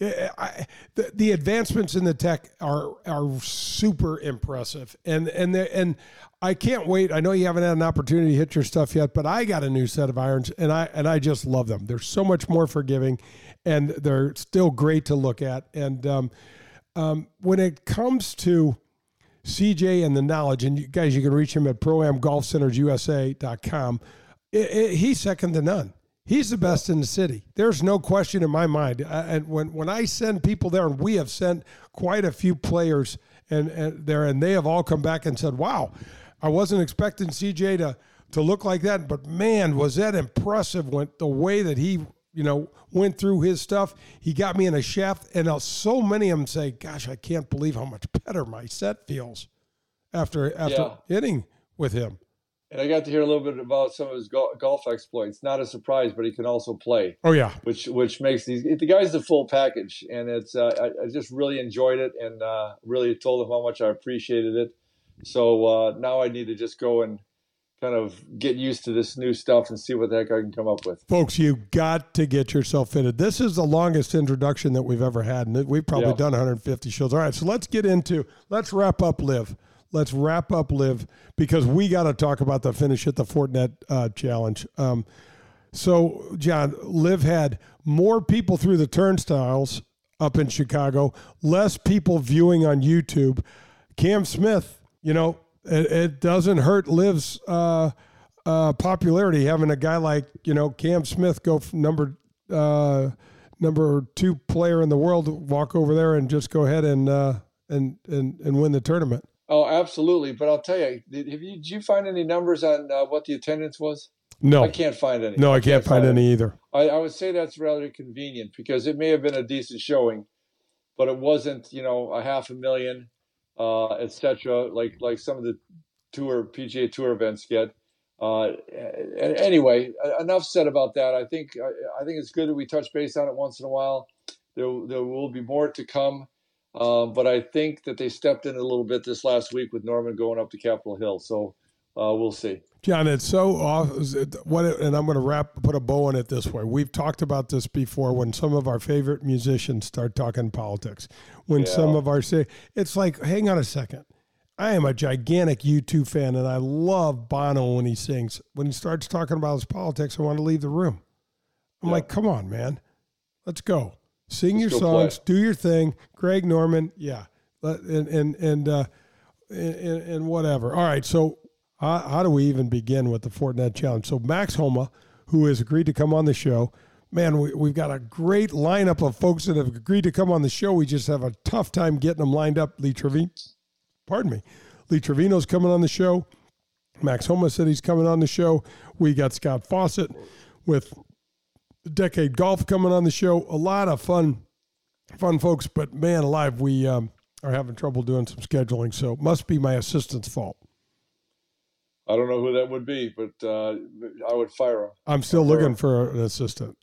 I, the, the advancements in the tech are are super impressive, and and and I can't wait. I know you haven't had an opportunity to hit your stuff yet, but I got a new set of irons, and I and I just love them. They're so much more forgiving, and they're still great to look at. And um, um, when it comes to CJ and the knowledge, and you guys, you can reach him at proamgolfcentersusa.com. It, it, he's second to none. He's the best in the city. There's no question in my mind. And when, when I send people there, and we have sent quite a few players and, and there, and they have all come back and said, "Wow, I wasn't expecting CJ to to look like that, but man, was that impressive! When the way that he you know went through his stuff, he got me in a shaft, and uh, so many of them say, "Gosh, I can't believe how much better my set feels after after yeah. hitting with him." And I got to hear a little bit about some of his golf exploits. Not a surprise, but he can also play. Oh yeah, which which makes these the guy's the full package, and it's uh, I, I, just really enjoyed it and uh, really told him how much I appreciated it. So uh, now I need to just go and kind of get used to this new stuff and see what the heck I can come up with. Folks, you got to get yourself fitted. This is the longest introduction that we've ever had, and we've probably yeah. done 150 shows. All right, so let's get into let's wrap up LIV let's wrap up LIV because we got to talk about the finish at the Fortinet uh, Challenge. Um, so, John, LIV had more people through the turnstiles up in Chicago, less people viewing on YouTube. Cam Smith, you know, it, it doesn't hurt LIV's uh, uh, popularity having a guy like you know Cam Smith go number uh, number two player in the world walk over there and just go ahead and uh, and and and win the tournament. Oh, absolutely. But I'll tell you, did, have you, did you find any numbers on uh, what the attendance was? No, I can't find any. No, I, can't, can't, find, find any either. I, I, would say that's rather convenient because it may have been a decent showing, but it wasn't, you know, a half a million, uh, etc. Like like some of the tour PGA Tour events get. Uh, anyway, enough said about that. I think I, I think it's good that we touch base on it once in a while. There there will be more to come. Um, but I think that they stepped in a little bit this last week with Norman going up to Capitol Hill. So uh, we'll see. John, it's so off. What, and I'm going to wrap, put a bow on it this way. We've talked about this before. When some of our favorite musicians start talking politics, when yeah. some of our say, it's like, hang on a second. I am a gigantic U2 fan, and I love Bono when he sings. When he starts talking about his politics, I want to leave the room. I'm yeah. like, come on, man, let's go sing your songs, play. do your thing. Greg Norman, yeah, and and and uh, and, and whatever. All right, so how, how do we even begin with the Fortinet challenge? So Max Homa, who has agreed to come on the show. Man, we, we've got a great lineup of folks that have agreed to come on the show. We just have a tough time getting them lined up. Lee Trevino, pardon me, Lee Trevino's coming on the show. Max Homa said he's coming on the show. We got Scott Fawcett with Decade Golf coming on the show. A lot of fun, fun folks. But man, alive, we um, are having trouble doing some scheduling. So must be my assistant's fault. I don't know who that would be, but uh, I would fire him. I'm still looking for an assistant.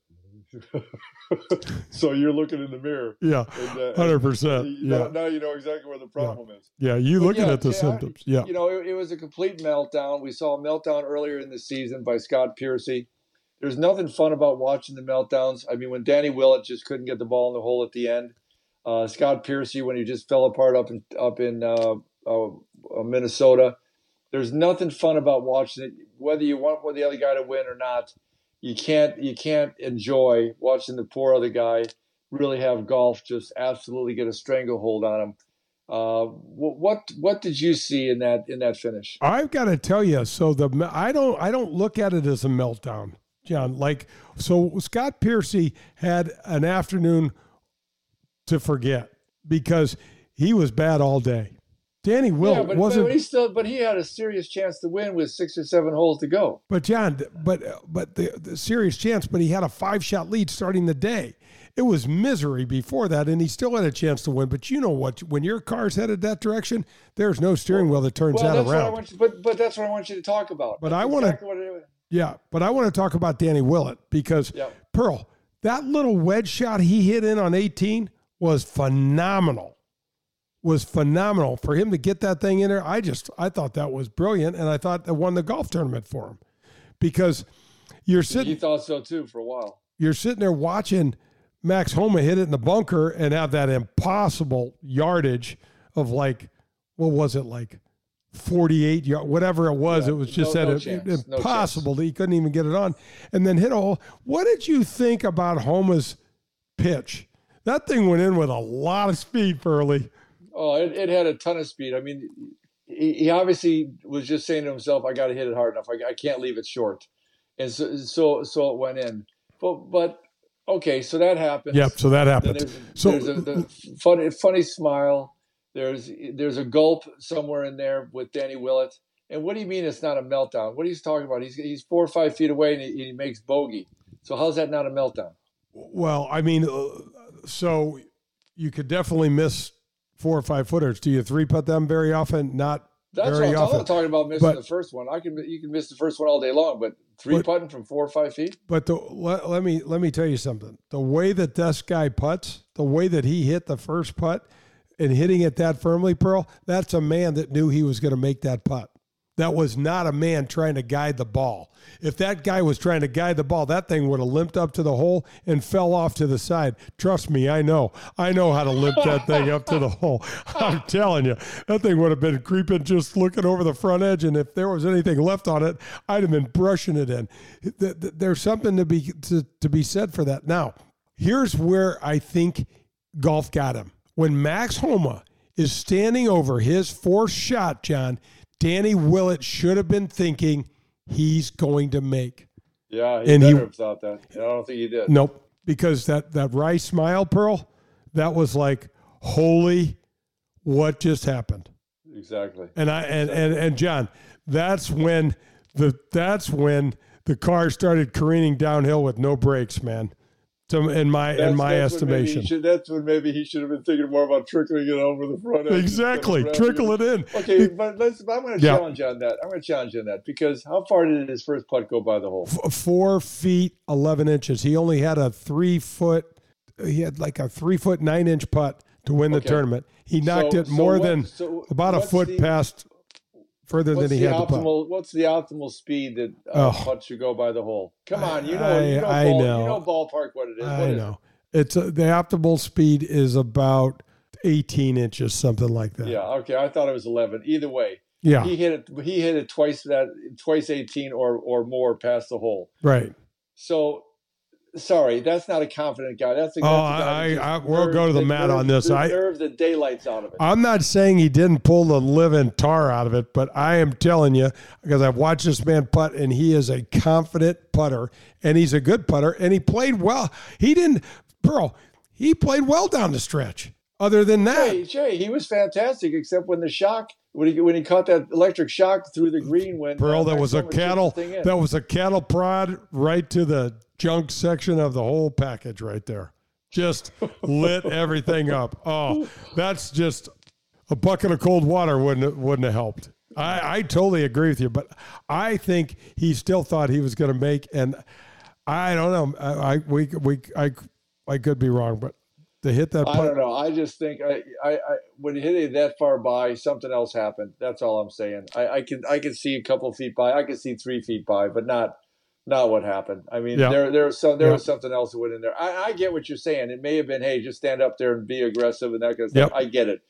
(laughs) so you're looking in the mirror. Yeah, uh, hundred percent. Yeah. Now you know exactly where the problem yeah. is. Yeah, you looking yeah, at the yeah, symptoms. Yeah. You know, it, it, was a complete meltdown. We saw a meltdown earlier in the season by Scott Piercy there's nothing fun about watching the meltdowns. I mean, when Danny Willett just couldn't get the ball in the hole at the end, uh, Scott Piercy when he just fell apart up in up in uh, uh, Minnesota. There's nothing fun about watching it. Whether you want the other guy to win or not, you can't you can't enjoy watching the poor other guy really have golf just absolutely get a stranglehold on him. Uh, what what did you see in that in that finish? I've got to tell you, so the I don't I don't look at it as a meltdown. John. Like, so Scott Piercy had an afternoon to forget because he was bad all day. Danny Will yeah, but, wasn't. But he still, but he had a serious chance to win with six or seven holes to go. But John, but but the, the serious chance. But he had a five shot lead starting the day. It was misery before that, and he still had a chance to win. But you know what? When your car's headed that direction, there's no steering wheel that turns well, that around. You, but but that's what I want you to talk about. But that's I want to. Yeah, but I want to talk about Danny Willett because yep. Pearl, that little wedge shot he hit in on 18 was phenomenal. Was phenomenal for him to get that thing in there. I just I thought that was brilliant, and I thought that won the golf tournament for him because you're sitting. He thought so too for a while. You're sitting there watching Max Homa hit it in the bunker and have that impossible yardage of like, what was it like? 48 yard, whatever it was. Yeah, it was just no- that no it- chance, no impossible. he couldn't even get it on. And then hit a hole. What did you think about Homa's pitch? That thing went in with a lot of speed, Pearly. Oh, it, it had a ton of speed. I mean, he, he obviously was just saying to himself, "I got to hit it hard enough. I, I can't leave it short," and so so so it went in. But but okay, so that happened. Yep. So that happened. there's, So- there's a the funny funny smile. There's there's a gulp somewhere in there with Danny Willett. And what do you mean it's not a meltdown? What are you talking about? He's he's four or five feet away and he, he makes bogey. So how's that not a meltdown? Well, I mean, uh, so you could definitely miss four or five footers. Do you three putt them very often? Not That's very what I'm, I'm often. talking about missing But- the first one. I can you can miss the first one all day long, but three But- putting from four or five feet. But the, let, let me let me tell you something. The way that this guy puts, the way that he hit the first putt, and hitting it that firmly, Pearl, that's a man that knew he was going to make that putt. That was not a man trying to guide the ball. If that guy was trying to guide the ball, that thing would have limped up to the hole and fell off to the side. Trust me, I know. I know how to limp that thing up to the hole. (laughs) I'm telling you, that thing would have been creeping, just looking over the front edge. And if there was anything left on it, I'd have been brushing it in. Th- th- There's something to be to, to be said for that. Now, here's where I think golf got him. When Max Homa is standing over his fourth shot, John, Danny Willett should have been thinking he's going to make. Yeah, he And he- better have thought that. I don't think he did. Nope, because that that Rice smile, Pearl, that was like, holy, what just happened? Exactly. And I and and, and John, that's when the that's when the car started careening downhill with no brakes, man. To, in my in my that's estimation. should- that's when maybe he should have been thinking more about trickling it over the front end. Exactly. Trickle it in. Okay, but let's. I'm going to Yeah. challenge you on that. I'm going to challenge you on that because how far did his first putt go by the hole? F- four feet eleven inches. He only had a three foot. He had like a three foot nine inch putt to win the Okay. tournament. He knocked So- it so more what- than so about a foot the- past further What's than he the had to putt. optimal? What's the optimal speed that uh, Oh. putt should go by the hole? Come on, you know, I- you know, I ball, know. you know ballpark what it is. What I is know. It's a, the optimal speed is about eighteen inches, something like that. Yeah. Okay. I thought it was 11. Either way, Yeah. he hit it. He hit it twice that twice 18 or or more past the hole. right. So. Sorry, that's not a confident guy. That's a, Oh, that's a guy I- I- we'll go to the mat on this. I- nerves the daylights out of it. I'm not saying he didn't pull the living tar out of it, but I am telling you because I've watched this man putt, and he is a confident putter, and he's a good putter, and he played well. He didn't, bro. He played well down the stretch. Other than that, Jay, Jay, he was fantastic, except when the shock when he when he caught that electric shock through the green when Pearl, uh, that was a Homa chipped the cattle. That was a cattle prod right to the junk section of the whole package right there. Just lit (laughs) everything up. Oh, that's just a bucket of cold water wouldn't wouldn't have helped. I, I totally agree with you, but I think he still thought he was going to make, and I don't know. I, I we we I I could be wrong, but to hit that I putt, don't know. I just think I, I, I when he hit it that far by, something else happened. That's all I'm saying. I, I can I can see a couple feet by. I can see three feet by, but not not what happened. I mean, Yeah. there there was some there Yeah. was something else that went in there. I, I get what you're saying. It may have been, hey, just stand up there and be aggressive and that kind of stuff. Yep. I get it.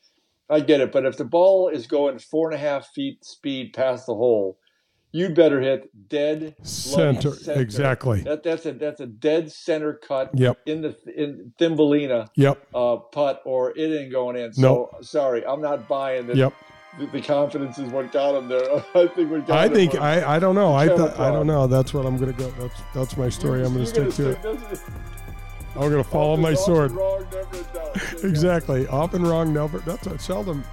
I get it. But if the ball is going four and a half feet speed past the hole, you'd better hit dead bloody center, exactly. That that's a that's a dead center cut Yep, in the in Thimbelina yep, uh, putt or it ain't going in. So Nope. sorry, I'm not buying this. yep. The, confidence is what got him there. (laughs) I think we got I think I, I don't know. I th- I don't know. That's what I'm gonna go. That's that's my story. I'm gonna stick to it. I'm gonna follow my often sword. wrong, never in doubt. (laughs) Exactly. Often wrong, never. That's a seldom.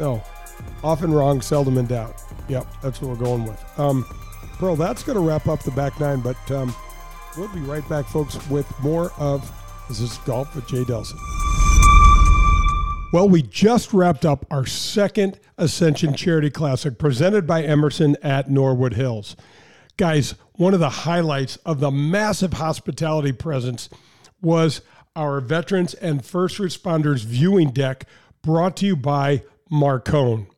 No, often wrong, seldom in doubt. Yep, that's what we're going with. Um, Pearl, that's gonna wrap up the back nine. But um, we'll be right back, folks, with more of this is golf with Jay Delsing. Well, we just wrapped up our second Ascension Charity Classic presented by Emerson at Norwood Hills. Guys, one of the highlights of the massive hospitality presence was our veterans and first responders viewing deck brought to you by Marcone.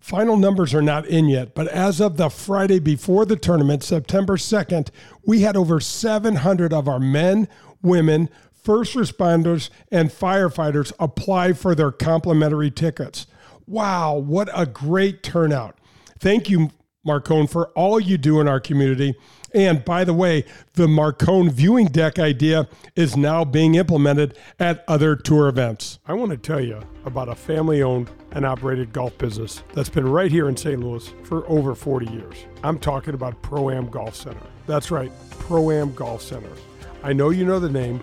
Final numbers are not in yet, but as of the Friday before the tournament, September 2nd, we had over 700 of our men, women, first responders and firefighters apply for their complimentary tickets. Wow, what a great turnout. Thank you, Marcone, for all you do in our community. And by the way, the Marcone viewing deck idea is now being implemented at other tour events. I want to tell you about a family owned and operated golf business that's been right here in St. Louis for over 40 years. I'm talking about Pro Am Golf Center. That's right, Pro Am Golf Center. I know you know the name,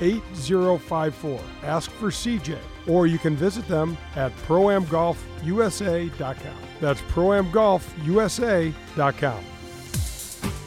8054. Ask for CJ, or you can visit them at proamgolfusa.com. That's proamgolfusa.com.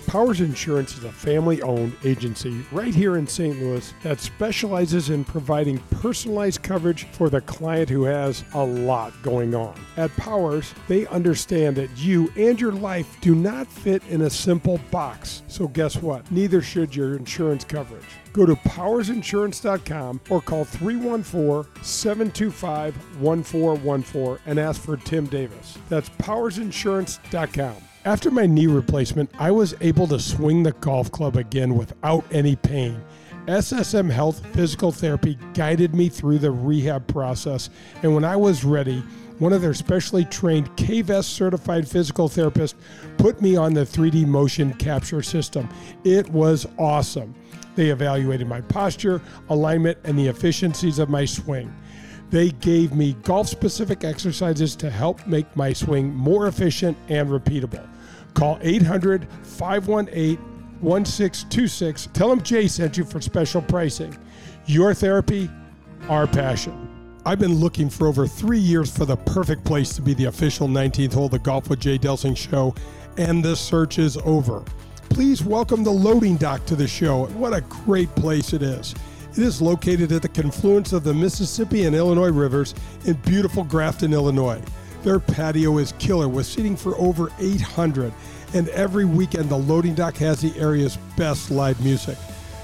Powers Insurance is a family owned agency right here in St. Louis that specializes in providing personalized coverage for the client who has a lot going on. At Powers, they understand that you and your life do not fit in a simple box. So, guess what? Neither should your insurance coverage. Go to powersinsurance.com or call 314 725 1414 and ask for Tim Davis. That's powersinsurance.com. After my knee replacement, I was able to swing the golf club again without any pain. SSM Health Physical Therapy guided me through the rehab process, and when I was ready, one of their specially trained KVS certified physical therapists put me on the 3D motion capture system. It was awesome. They evaluated my posture, alignment, and the efficiencies of my swing. They gave me golf specific exercises to help make my swing more efficient and repeatable. Call 800 518 1626. Tell them Jay sent you for special pricing. Your therapy, our passion. I've been looking for over three years for the perfect place to be the official 19th hole of the Golf with Jay Delsing show, and the search is over. Please welcome the loading dock to the show. What a great place it is. It is located at the confluence of the Mississippi and Illinois rivers in beautiful Grafton, Illinois. Their patio is killer with seating for over 800, and every weekend the loading dock has the area's best live music.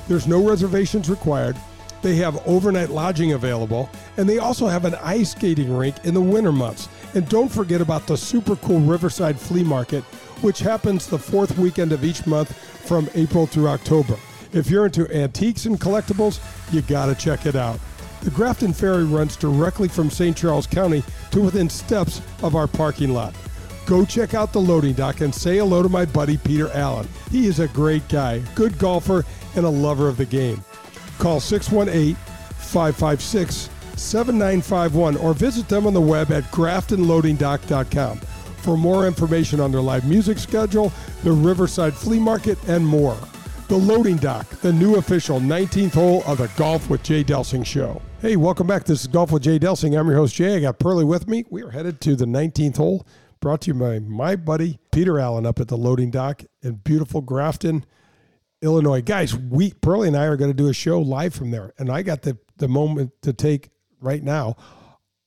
There's no reservations required. They have overnight lodging available, and they also have an ice skating rink in the winter months. And don't forget about the super cool Riverside Flea Market, which happens the fourth weekend of each month from April through October. If you're into antiques and collectibles, you gotta check it out. The Grafton Ferry runs directly from St. Charles County to within steps of our parking lot. Go check out the loading dock and say hello to my buddy Peter Allen. He is a great guy, good golfer, and a lover of the game. Call 618 556 7951 or visit them on the web at graftonloadingdock.com for more information on their live music schedule, the Riverside Flea Market, and more. The Loading Dock, the new official 19th hole of the Golf with Jay Delsing show. Hey, welcome back. This is Golf with Jay Delsing. I'm your host, Jay. I got Pearlie with me. We are headed to the 19th hole, brought to you by my buddy Peter Allen up at the Loading Dock in beautiful Grafton, Illinois. Guys, we Pearlie and I are going to do a show live from there. And I got the, the moment to take right now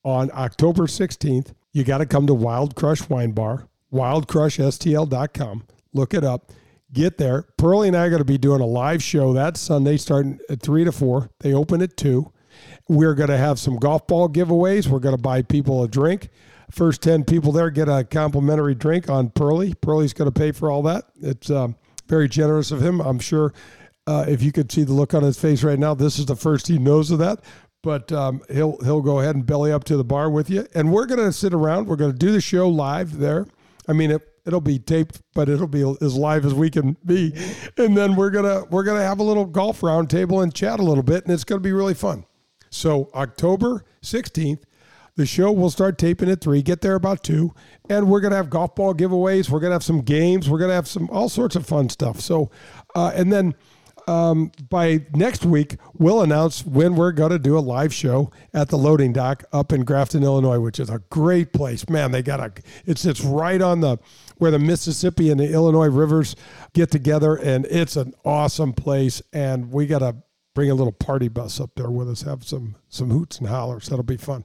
on October 16th. You got to come to Wild Crush Wine Bar, wildcrushstl.com. Look it up. Get there. Pearlie and I are going to be doing a live show that Sunday starting at 3 to 4. They open at 2. We're going to have some golf ball giveaways. We're going to buy people a drink. First 10 people there get a complimentary drink on Pearlie. Pearlie's going to pay for all that. It's um, very generous of him. I'm sure uh, if you could see the look on his face right now, this is the first he knows of that. But um, he'll he'll go ahead and belly up to the bar with you, and we're going to sit around. We're going to do the show live there. I mean, it, it'll be taped, but it'll be as live as we can be. And then we're gonna we're gonna have a little golf roundtable and chat a little bit, and it's gonna be really fun. So October sixteenth, the show will start taping at three. Get there about two, and we're gonna have golf ball giveaways. We're gonna have some games. We're gonna have some all sorts of fun stuff. So, uh, and then. Um, by next week, we'll announce when we're going to do a live show at the loading dock up in Grafton, Illinois, which is a great place. Man, they got a, it's, it's right on the, where the Mississippi and the Illinois rivers get together, and it's an awesome place. And we got to bring a little party bus up there with us, have some some hoots and hollers. That'll be fun.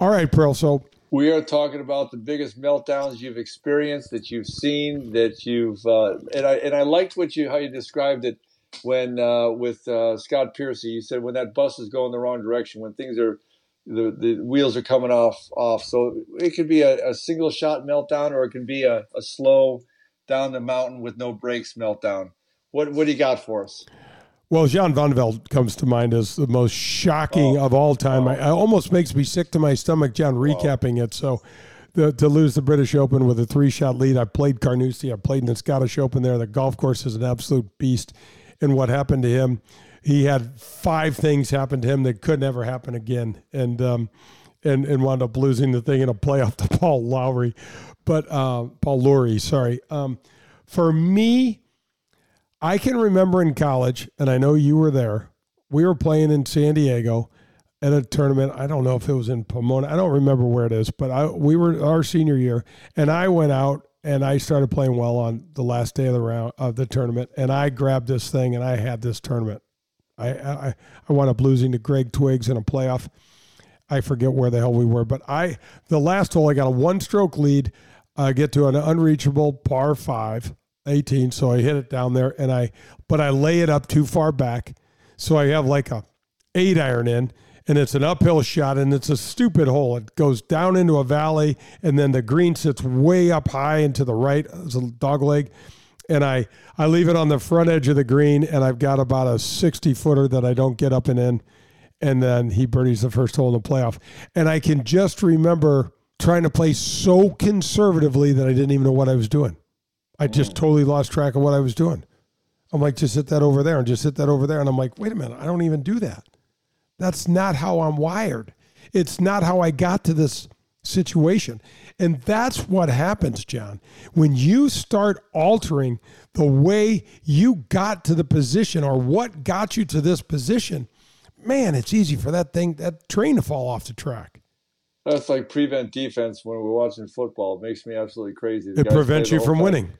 All right, Pearl. So we are talking about the biggest meltdowns you've experienced, that you've seen, that you've uh, and I and I liked what you how you described it when uh, with uh, Scott Piercy. You said when that bus is going the wrong direction, when things are the, the wheels are coming off off. So it could be a, a single shot meltdown, or it can be a, a slow down the mountain with no brakes meltdown. What what do you got for us? Well, Jean Van Velde comes to mind as the most shocking oh. of all time. Oh. I, it almost makes me sick to my stomach, John, recapping it. So, the, to lose the British Open with a three-shot lead, I played Carnoustie. I played in the Scottish Open there. The golf course is an absolute beast. And what happened to him, he had five things happen to him that could never happen again, and um, and and wound up losing the thing in a playoff to (laughs) Paul Lowry, but uh, Paul Lawrie, sorry. Um, for me, I can remember in college, and I know you were there. We were playing in San Diego at a tournament. I don't know if it was in Pomona. I don't remember where it is, but I we were our senior year, and I went out and I started playing well on the last day of the round of the tournament, and I grabbed this thing and I had this tournament. I I, I wound up losing to Greg Twiggs in a playoff. I forget where the hell we were, but I the last hole I got a one stroke lead. I get to an unreachable par five 18. So I hit it down there and I, but I lay it up too far back. So I have like a eight iron in and it's an uphill shot and it's a stupid hole. It goes down into a valley and then the green sits way up high into the right as a dog leg. And I, I leave it on the front edge of the green and I've got about a 60 footer that I don't get up and in. And then he birdies the first hole in the playoff. And I can just remember trying to play so conservatively that I didn't even know what I was doing. I just mm. totally lost track of what I was doing. I'm like, just hit that over there and just hit that over there. And I'm like, wait a minute, I don't even do that. That's not how I'm wired. It's not how I got to this situation. And that's what happens, John. When you start altering the way you got to the position or what got you to this position, man, it's easy for that thing, that train to fall off the track. That's like prevent defense when we're watching football. It makes me absolutely crazy. The it prevents you from time. winning.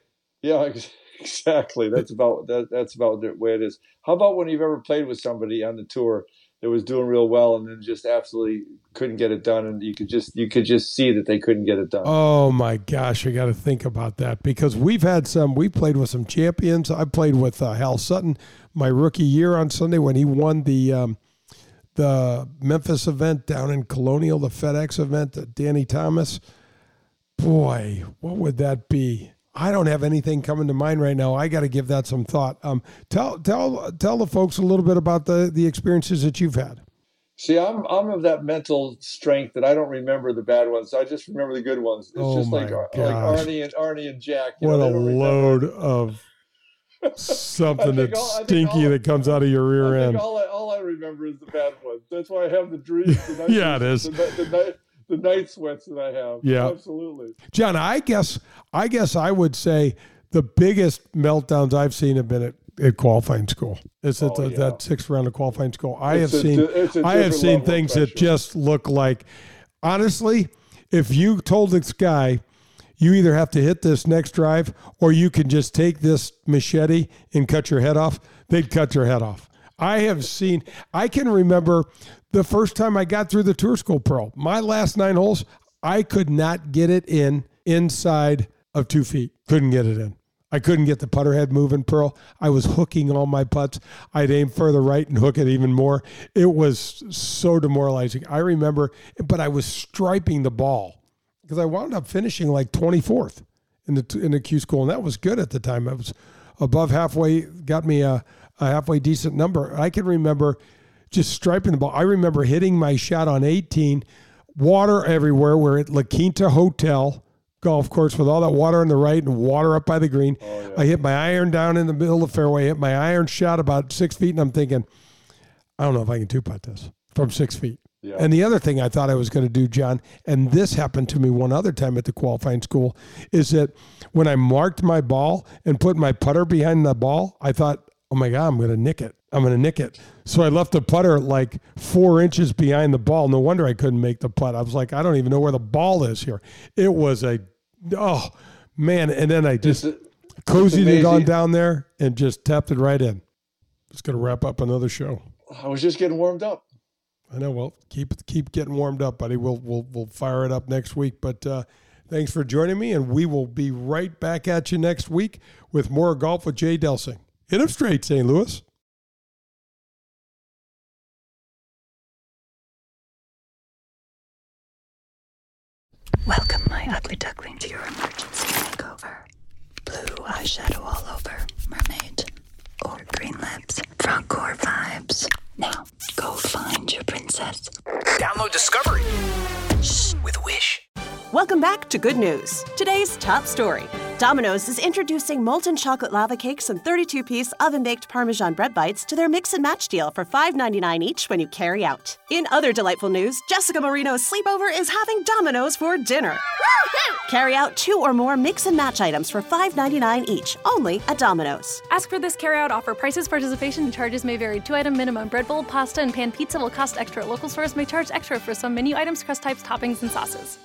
Yeah, (laughs) exactly. That's about that, that's about the way it is. How about when you've ever played with somebody on the tour that was doing real well and then just absolutely couldn't get it done, and you could just you could just see that they couldn't get it done. Oh my gosh, I got to think about that because we've had some. We played with some champions. I played with uh, Hal Sutton my rookie year on Sunday when he won the. Um, the Memphis event down in Colonial, the FedEx event, Danny Thomas. Boy, what would that be? I don't have anything coming to mind right now. I got to give that some thought. Um, tell tell tell the folks a little bit about the the experiences that you've had. See, I'm I'm of that mental strength that I don't remember the bad ones. I just remember the good ones. It's oh just like gosh. like Arnie and Arnie and Jack. what know, a load of (laughs) something that's all, stinky that comes out of your rear end. All I, all I remember is the bad ones. That's why I have the dreams. The (laughs) yeah, it is. The, the, the, night sweats that I have. Yeah, absolutely. John, I guess I guess I would say the biggest meltdowns I've seen have been at, at qualifying school. It's at oh, the, yeah. that sixth round of qualifying school. I it's have a, seen I have seen things that just look like honestly, if you told this guy you either have to hit this next drive or you can just take this machete and cut your head off, they'd cut your head off. I have seen, I can remember the first time I got through the Tour School Pro, my last nine holes, I could not get it in inside of two feet. Couldn't get it in. I couldn't get the putter head moving, Pearl. I was hooking all my putts. I'd aim further right and hook it even more. It was so demoralizing. I remember, but I was striping the ball because I wound up finishing like 24th in the in the Q school, and that was good at the time. I was above halfway, got me a, a halfway decent number. I can remember just striping the ball. I remember hitting my shot on 18, water everywhere. We're at La Quinta Hotel golf course with all that water on the right and water up by the green. Oh, yeah. I hit my iron down in the middle of the fairway, hit my iron shot about six feet, and I'm thinking, I don't know if I can two putt this from six feet. Yeah. And the other thing I thought I was going to do, John, and this happened to me one other time at the qualifying school, is that when I marked my ball and put my putter behind the ball, I thought, oh my God, I'm going to nick it. I'm going to nick it. So I left the putter like four inches behind the ball. No wonder I couldn't make the putt. I was like, I don't even know where the ball is here. It was a, oh man. And then I just it's, cozied it on down there and just tapped it right in. Just going to wrap up another show. I was just getting warmed up. I know. Well, keep keep getting warmed up, buddy. We'll we'll we'll fire it up next week. But uh, thanks for joining me, and we will be right back at you next week with more golf with Jay Delsing. Hit him straight, St. Louis. Welcome, my ugly duckling, to your emergency makeover. Blue eyeshadow all over, mermaid, or green lips, front core vibes. Now, go find your princess. Download Discovery with Wish. Welcome back to Good News. Today's top story Domino's is introducing molten chocolate lava cakes and 32 piece oven baked Parmesan bread bites to their mix and match deal for $5.99 each when you carry out. In other delightful news, Jessica Marino's sleepover is having Domino's for dinner. Carry out two or more mix and match items for $5.99 each, only at Domino's. Ask for this carry out offer. Prices, participation, and charges may vary. Two item minimum. Bread bowl, pasta, and pan pizza will cost extra. Local stores may charge extra for some menu items, crust types, toppings, and sauces.